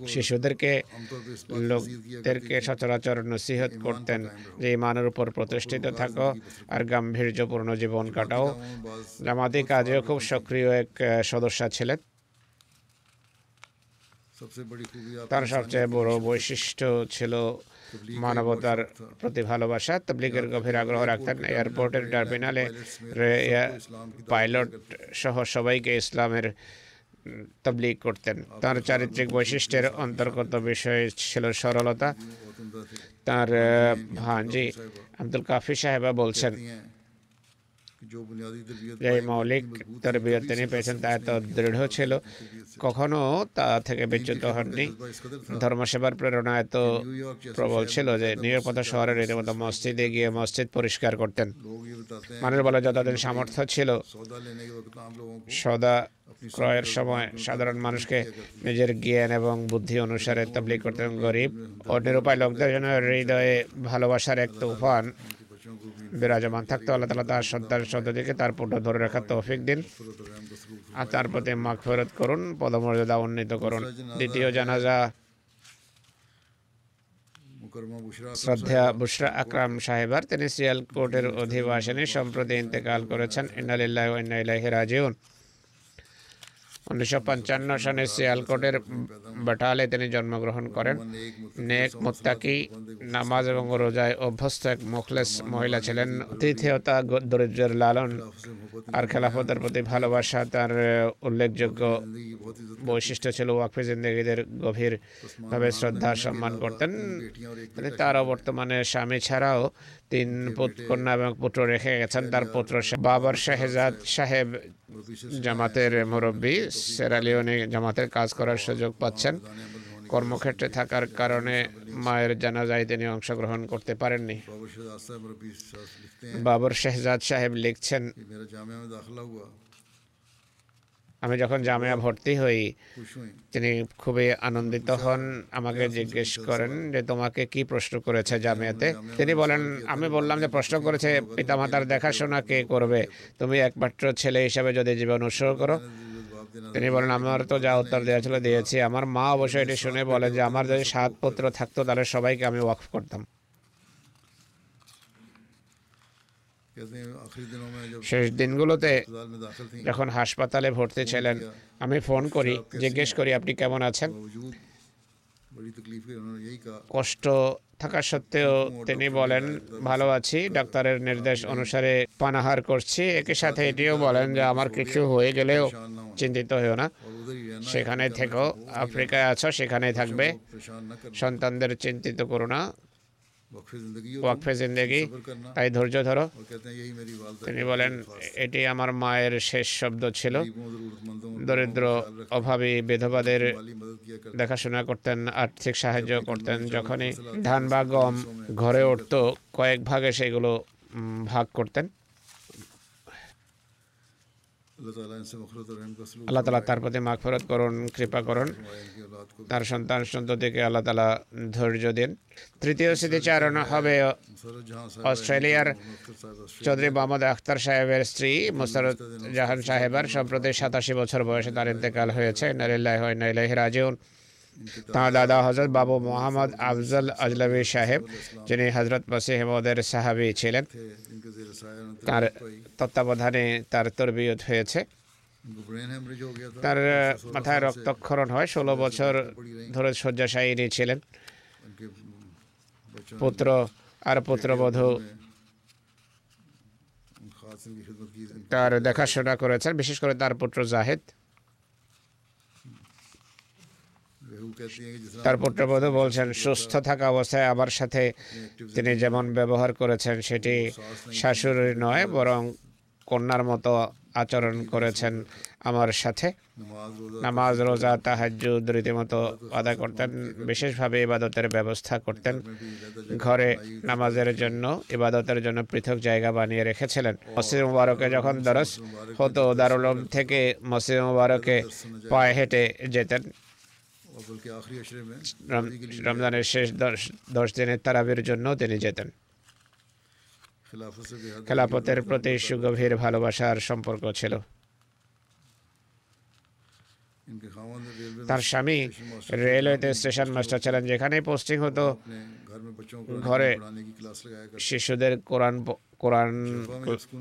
শিশুদেরকে লোকদেরকে সচরাচর নসিহত করতেন যে ইমানের উপর প্রতিষ্ঠিত থাকো আর গাম্ভীর্যপূর্ণ জীবন কাটাও জামাতি কাজেও খুব সক্রিয় এক সদস্য ছিলেন তার সবচেয়ে বড় বৈশিষ্ট্য ছিল মানবতার প্রতি ভালোবাসা তবলিগের গভীর আগ্রহ রাখতেন এয়ারপোর্টের টার্মিনালে পাইলট সহ সবাইকে ইসলামের তবলিগ করতেন। তার চারিত্রিক বৈশিষ্ট্যের অন্তর্গত বিষয় ছিল সরলতা। তার হ্যাঁ আব্দুল কাফি সাহেবা বলছেন যে মৌলিক তার তরবিয়ত তিনি পেয়েছেন, তা এত দৃঢ় ছিল। কখনো তা থেকে বিচ্যুত হননি। ধর্মসেবার প্রেরণা এত প্রবল ছিল যে নিরাপত্তা শহরের রীতিমতো মসজিদে গিয়ে মসজিদ পরিষ্কার করতেন। মানুষ বলে যতদিন সামর্থ্য ছিল, সদা ক্রয়ের সময় সাধারণ মানুষকে নিজের জ্ঞান এবং বুদ্ধি অনুসারে তবলি করতেন গরিব ও নিরুপায় লোকদের জন্য হৃদয়ে ভালোবাসার এক তুফান বিরাজমান থাকতো আল্লাহ তালা তার সন্তান সন্ততিকে তার পুটো ধরে রাখার তৌফিক দিন। আর তার প্রতি মাখ ফেরত করুন, পদমর্যাদা উন্নীত করুন। দ্বিতীয় জানাজা, শ্রদ্ধা বুশরা আকরাম সাহেবার, তিনি সিয়ালকোটের অধিবাসিনী সম্প্রতি ইন্তেকাল করেছেন। ইন্নালিল্লাহ ইন্নাইলাহি রাজিউন। উনিশশো পঞ্চান্ন সনে সিয়ালকোটের বাটালে তিনি জন্মগ্রহণ করেন। নেক মোত্তাকি, নামাজ এবং রোজায় অভ্যস্ত এক মুখলেস মহিলা ছিলেন। তৃতীয়তা দরিদ্রের লালন আর খেলাফতের প্রতি ভালোবাসা তার উল্লেখযোগ্য বৈশিষ্ট্য ছিল ওয়াকফে জিন্দগিদের গভীরভাবে শ্রদ্ধা সম্মান করতেন। তিনি তারও বর্তমানে স্বামী ছাড়াও তিন কন্যা এবং পুত্র রেখে গেছেন। তার পুত্র বাবার শাহেজাদ সাহেব জামাতের মুরব্বী সেরালিওনে জামাতের কাজ করার সুযোগ পাচ্ছেন। কর্মক্ষেত্রে থাকার কারণে মায়ের জানাজায় তিনি অংশগ্রহণ করতে পারেননি। বাবর শেহজাদ সাহেব লিখছেন আমি যখন জামিয়া ভর্তি হই তিনি খুবই আনন্দিত হন আমাকে জিজ্ঞেস করেন যে তোমাকে কি প্রশ্ন করেছে জামিয়াতে? তিনি বলেন আমি বললাম যে প্রশ্ন করেছে পিতামাতার দেখাশোনা কে করবে? তুমি একমাত্র ছেলে হিসাবে যদি জীবন উৎসর্গ করো? তিনি বলেন আমার তো যা উত্তর দেওয়া ছিল দিয়েছি। আমার মা অবশ্যই এটি শুনে বলেন যে আমার যদি সাত পুত্র থাকতো তাহলে সবাইকে আমি ওয়াকফ করতাম শেষ দিনগুলোতে যখন হাসপাতালে ভর্তি ছিলেন আমি ফোন করি জিজ্ঞেস করি আপনি কেমন আছেন? কষ্ট থাকা সত্ত্বেও তিনি বলেন ভালো আছি ডাক্তারের নির্দেশ অনুসারে পানাহার করছি। একই সাথে এটিও বলেন যে আমার কিছু হয়ে গেলেও চিন্তিত হয়েও না। সেখানে থেকো আফ্রিকায় আছো সেখানে থাকবে। সন্তানদের চিন্তিত করো না। ওয়াকফে জিন্দগি তাই ধৈর্য ধরো তিনি বলেন এটি আমার মায়ের শেষ শব্দ ছিল দরিদ্র অভাবী বিধবাদের দেখাশোনা করতেন আর্থিক সাহায্য করতেন যখনই ধান বা গম ঘরে উঠত কয়েক ভাগে সেগুলো ভাগ করতেন আল্লাহ তালা তার প্রতি মাগফরত করুন, কৃপা করুন। তার সন্তান সন্ততিকে আল্লাহ তালা ধৈর্য দিন। তৃতীয় স্মৃতিচারণ হবে অস্ট্রেলিয়ার চৌধুরী মোহাম্মদ আখতার সাহেবের স্ত্রী মুস্তারত জাহান সাহেবের। সম্প্রতি সাতাশি বছর বয়সে তার ইন্তেকাল হয়েছে। নারিল্লাহ হয় নাইলাহ রাজিউন। তাহলে দাদা হজরত বাবু মোহাম্মদ আফজল আজলাবি সাহেব, যিনি হজরত মসিহ সাহাবি ছিলেন, তার তত্ত্বাবধানে তার তরবিয়ত হয়েছে। তার মাথায় রক্তক্ষরণ হয়, ষোলো বছর ধরে শয্যাশায়ী ছিলেন। পুত্র আর পুত্রবধূ তার দেখাশোনা করেছেন, বিশেষ করে তার পুত্র জাহেদ। তারপর প্রভু বলছেন সুস্থ থাকা অবস্থায় আমার সাথে তিনি যেমন ব্যবহার করেছেন সেটি শাশুড়ি নয় বরং কন্যার মতো আচরণ করেছেন আমার সাথে। নামাজ রোজা তাহাজুদ রীতিমতো আদায় করতেন বিশেষভাবে ইবাদতের ব্যবস্থা করতেন। ঘরে নামাজের জন্য ইবাদতের জন্য পৃথক জায়গা বানিয়ে রেখেছিলেন। মসজিদ মুবারকে যখন দরস হতো দারুলম থেকে মসজিদ মুবারকে পায়ে হেঁটে যেতেন। রমজানের শেষ দশ দশ দিনের তারাবের জন্য তিনি যেতেন। খেলাপথের প্রতি সুগভীর ভালোবাসার সম্পর্ক ছিল। তার স্বামী রেলওয়েতে স্টেশন মাস্টার ছিলেন যেখানে পোস্টিং হতো। ঘরে শিশুদের কোরআন কোরআন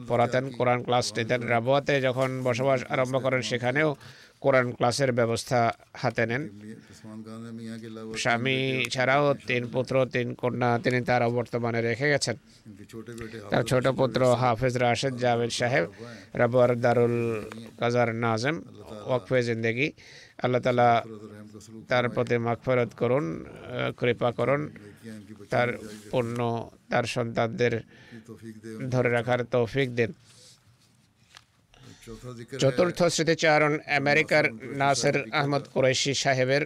পড়াতেন কোরআন ক্লাস নিতেন রাবুয়াতে যখন বসবাস আরম্ভ করেন সেখানেও কোরআন ক্লাসের ব্যবস্থা হাতে নেন। স্বামী ছাড়াও তিন পুত্র, তিন কন্যা তিনি তার বর্তমানে রেখে গেছেন। তার ছোট পুত্র হাফেজ রাশেদ জাভেদ সাহেব রাবর দারুল কাজার নাজম, ওয়াকফে জিন্দেগি। আল্লাহ তালা তার প্রতি মাগফরত করুন কৃপা করুন। তার পণ্য তার সন্তানদের ধরে রাখার তৌফিক দিন। চতুর্থ স্মৃতিচারণ আমেরিকার নাসের আহমদ কুরাইশি সাহেবের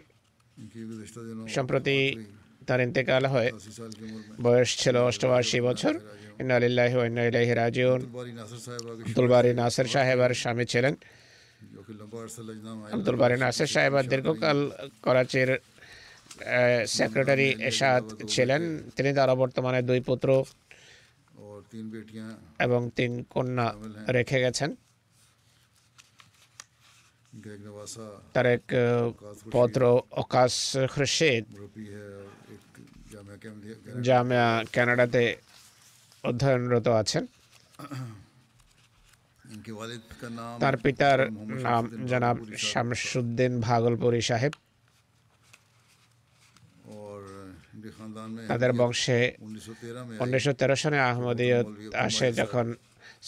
সম্প্রতি তার ইন্তেকাল হয়। বয়স ছিল অষ্টআশি বছর। ইন্নালিল্লাহি ওয়া ইন্না ইলাইহি রাজিউন। আব্দুল নাসের সাহেবের স্বামী ছিলেন। আব্দুল বারি নাসের সাহেব দীর্ঘকাল করাচির সেক্রেটারি এরশাদ ছিলেন। তিনি তারা বর্তমানে দুই পুত্র এবং তিন কন্যা রেখে গেছেন। Tarek eh, Potro Okas, Khurshid Jamia কানাডাতে অধ্যয়নরত আছেন। তার পিতার নাম জনাব শামসুদ্দিন ভাগলপুরি সাহেব। তাদের বংশে উনিশশো তেরো সনে আহমদীয় আসে যখন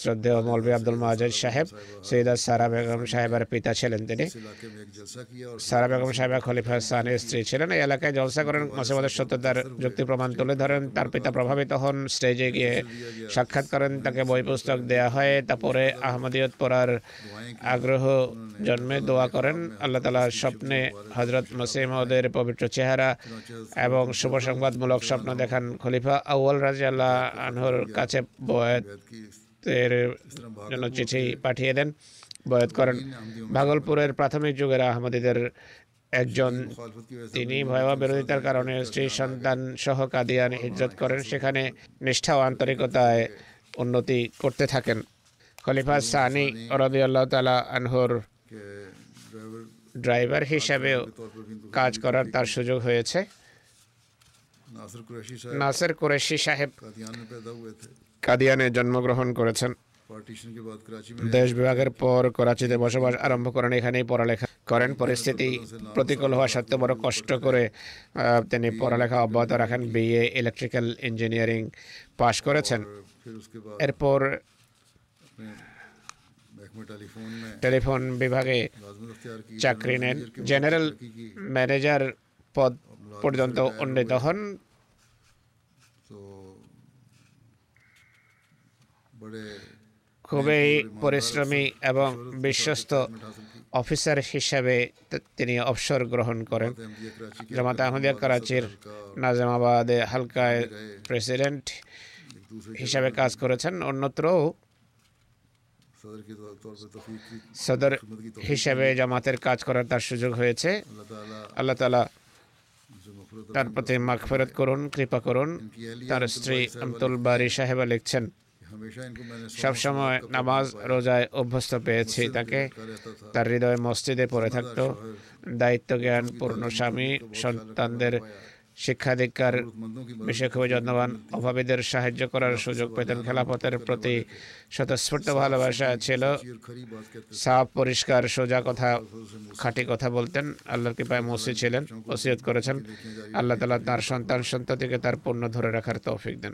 শ্রদ্ধেয় মৌলভী আব্দুল মাহাজ সাহেব, সৈয়দা সারা বেগম সাহেবের পিতা ছিলেন তিনি। সারা বেগম সাহেব খলিফা সানের স্ত্রী ছিলেন। এই এলাকায় জলসা করেন মাসেবাদের সত্যতার যুক্তি প্রমাণ তুলে ধরেন। তার পিতা প্রভাবিত হন, স্টেজে গিয়ে সাক্ষাৎ করেন, তাকে বই পুস্তক দেয়া হয়। তারপরে আহমদীয়ত পড়ার আগ্রহ জন্মে দোয়া করেন। আল্লাহ তালা স্বপ্নে হজরত মাসিমদের পবিত্র চেহারা এবং শুভ সংবাদমূলক স্বপ্ন দেখান। খলিফা আউ্ল রাজি আল্লাহ আনহর কাছে বয়াত এর জন্য চিঠি পাঠিয়ে দেন। বয়াত করেন ভাগলপুরের প্রাথমিক যুগের আহমদীদের একজন তিনি ভয়াবহ বিরোধিতার কারণে স্ত্রী সন্তান সহ কাদিয়ান হিজরত করেন। সেখানে নিষ্ঠা ও আন্তরিকতায় উন্নতি করতে থাকেন। খলিফা সানি রদিয়াল্লাহ তালা আনহুর ড্রাইভার হিসাবেও কাজ করার তার সুযোগ হয়েছে। নাসের কুরেশি সাহেব। কাদিয়ানে জন্মগ্রহণ করেছেন। দেশ বিভাগের পর করাচিতে বসবাস আরম্ভ করেন এখানেই পড়ালেখা করেন। পরিস্থিতি প্রতিকূল হওয়া সত্ত্বেও বড় কষ্ট করে তিনি পড়ালেখা অব্যাহত রাখেন বিএ ইলেকট্রিক্যাল ইঞ্জিনিয়ারিং পাশ করেছেন। এরপর টেলিফোন বিভাগে চাকরি নেন। জেনারেল ম্যানেজার পদ পর্যন্ত উন্নীত হন। খুবই পরিশ্রমী এবং বিশ্বস্ত অফিসার হিসাবে তিনি অবসর গ্রহণ করেন। জামাত আহমদিয়া করাচির নাজামাবাদে হালকায় প্রেসিডেন্ট হিসাবে কাজ করেছেন। অন্যত্রও সদর হিসাবে জামাতের কাজ করার তার সুযোগ হয়েছে। আল্লাহ তালা তার প্রতি মাখফেরত করুন কৃপা করুন। তার স্ত্রী আমতুল বারি সাহেবা লিখছেন সবসময় নামাজ, রোজায় অভ্যস্ত পেয়েছি তাকে। তার হৃদয়ে মসজিদে পড়ে থাকতো। দায়িত্ব জ্ঞান পূর্ণ স্বামী, সন্তানদের শিক্ষা দীক্ষার বিষয়ে খুবই যত্নবান। অভাবীদের সাহায্য করার সুযোগ পেতেন। খেলাপথের প্রতি স্বতঃস্ফূর্ত ভালোবাসা ছিল। সাফ পরিষ্কার, সোজা কথা, খাঁটি কথা বলতেন। আল্লাহর কৃপায় মসি ছিলেন, ওসিয়ত করেছেন। আল্লাহ তালা তার সন্তান সন্ততিকে তার পূর্ণ ধরে রাখার তৌফিক দেন।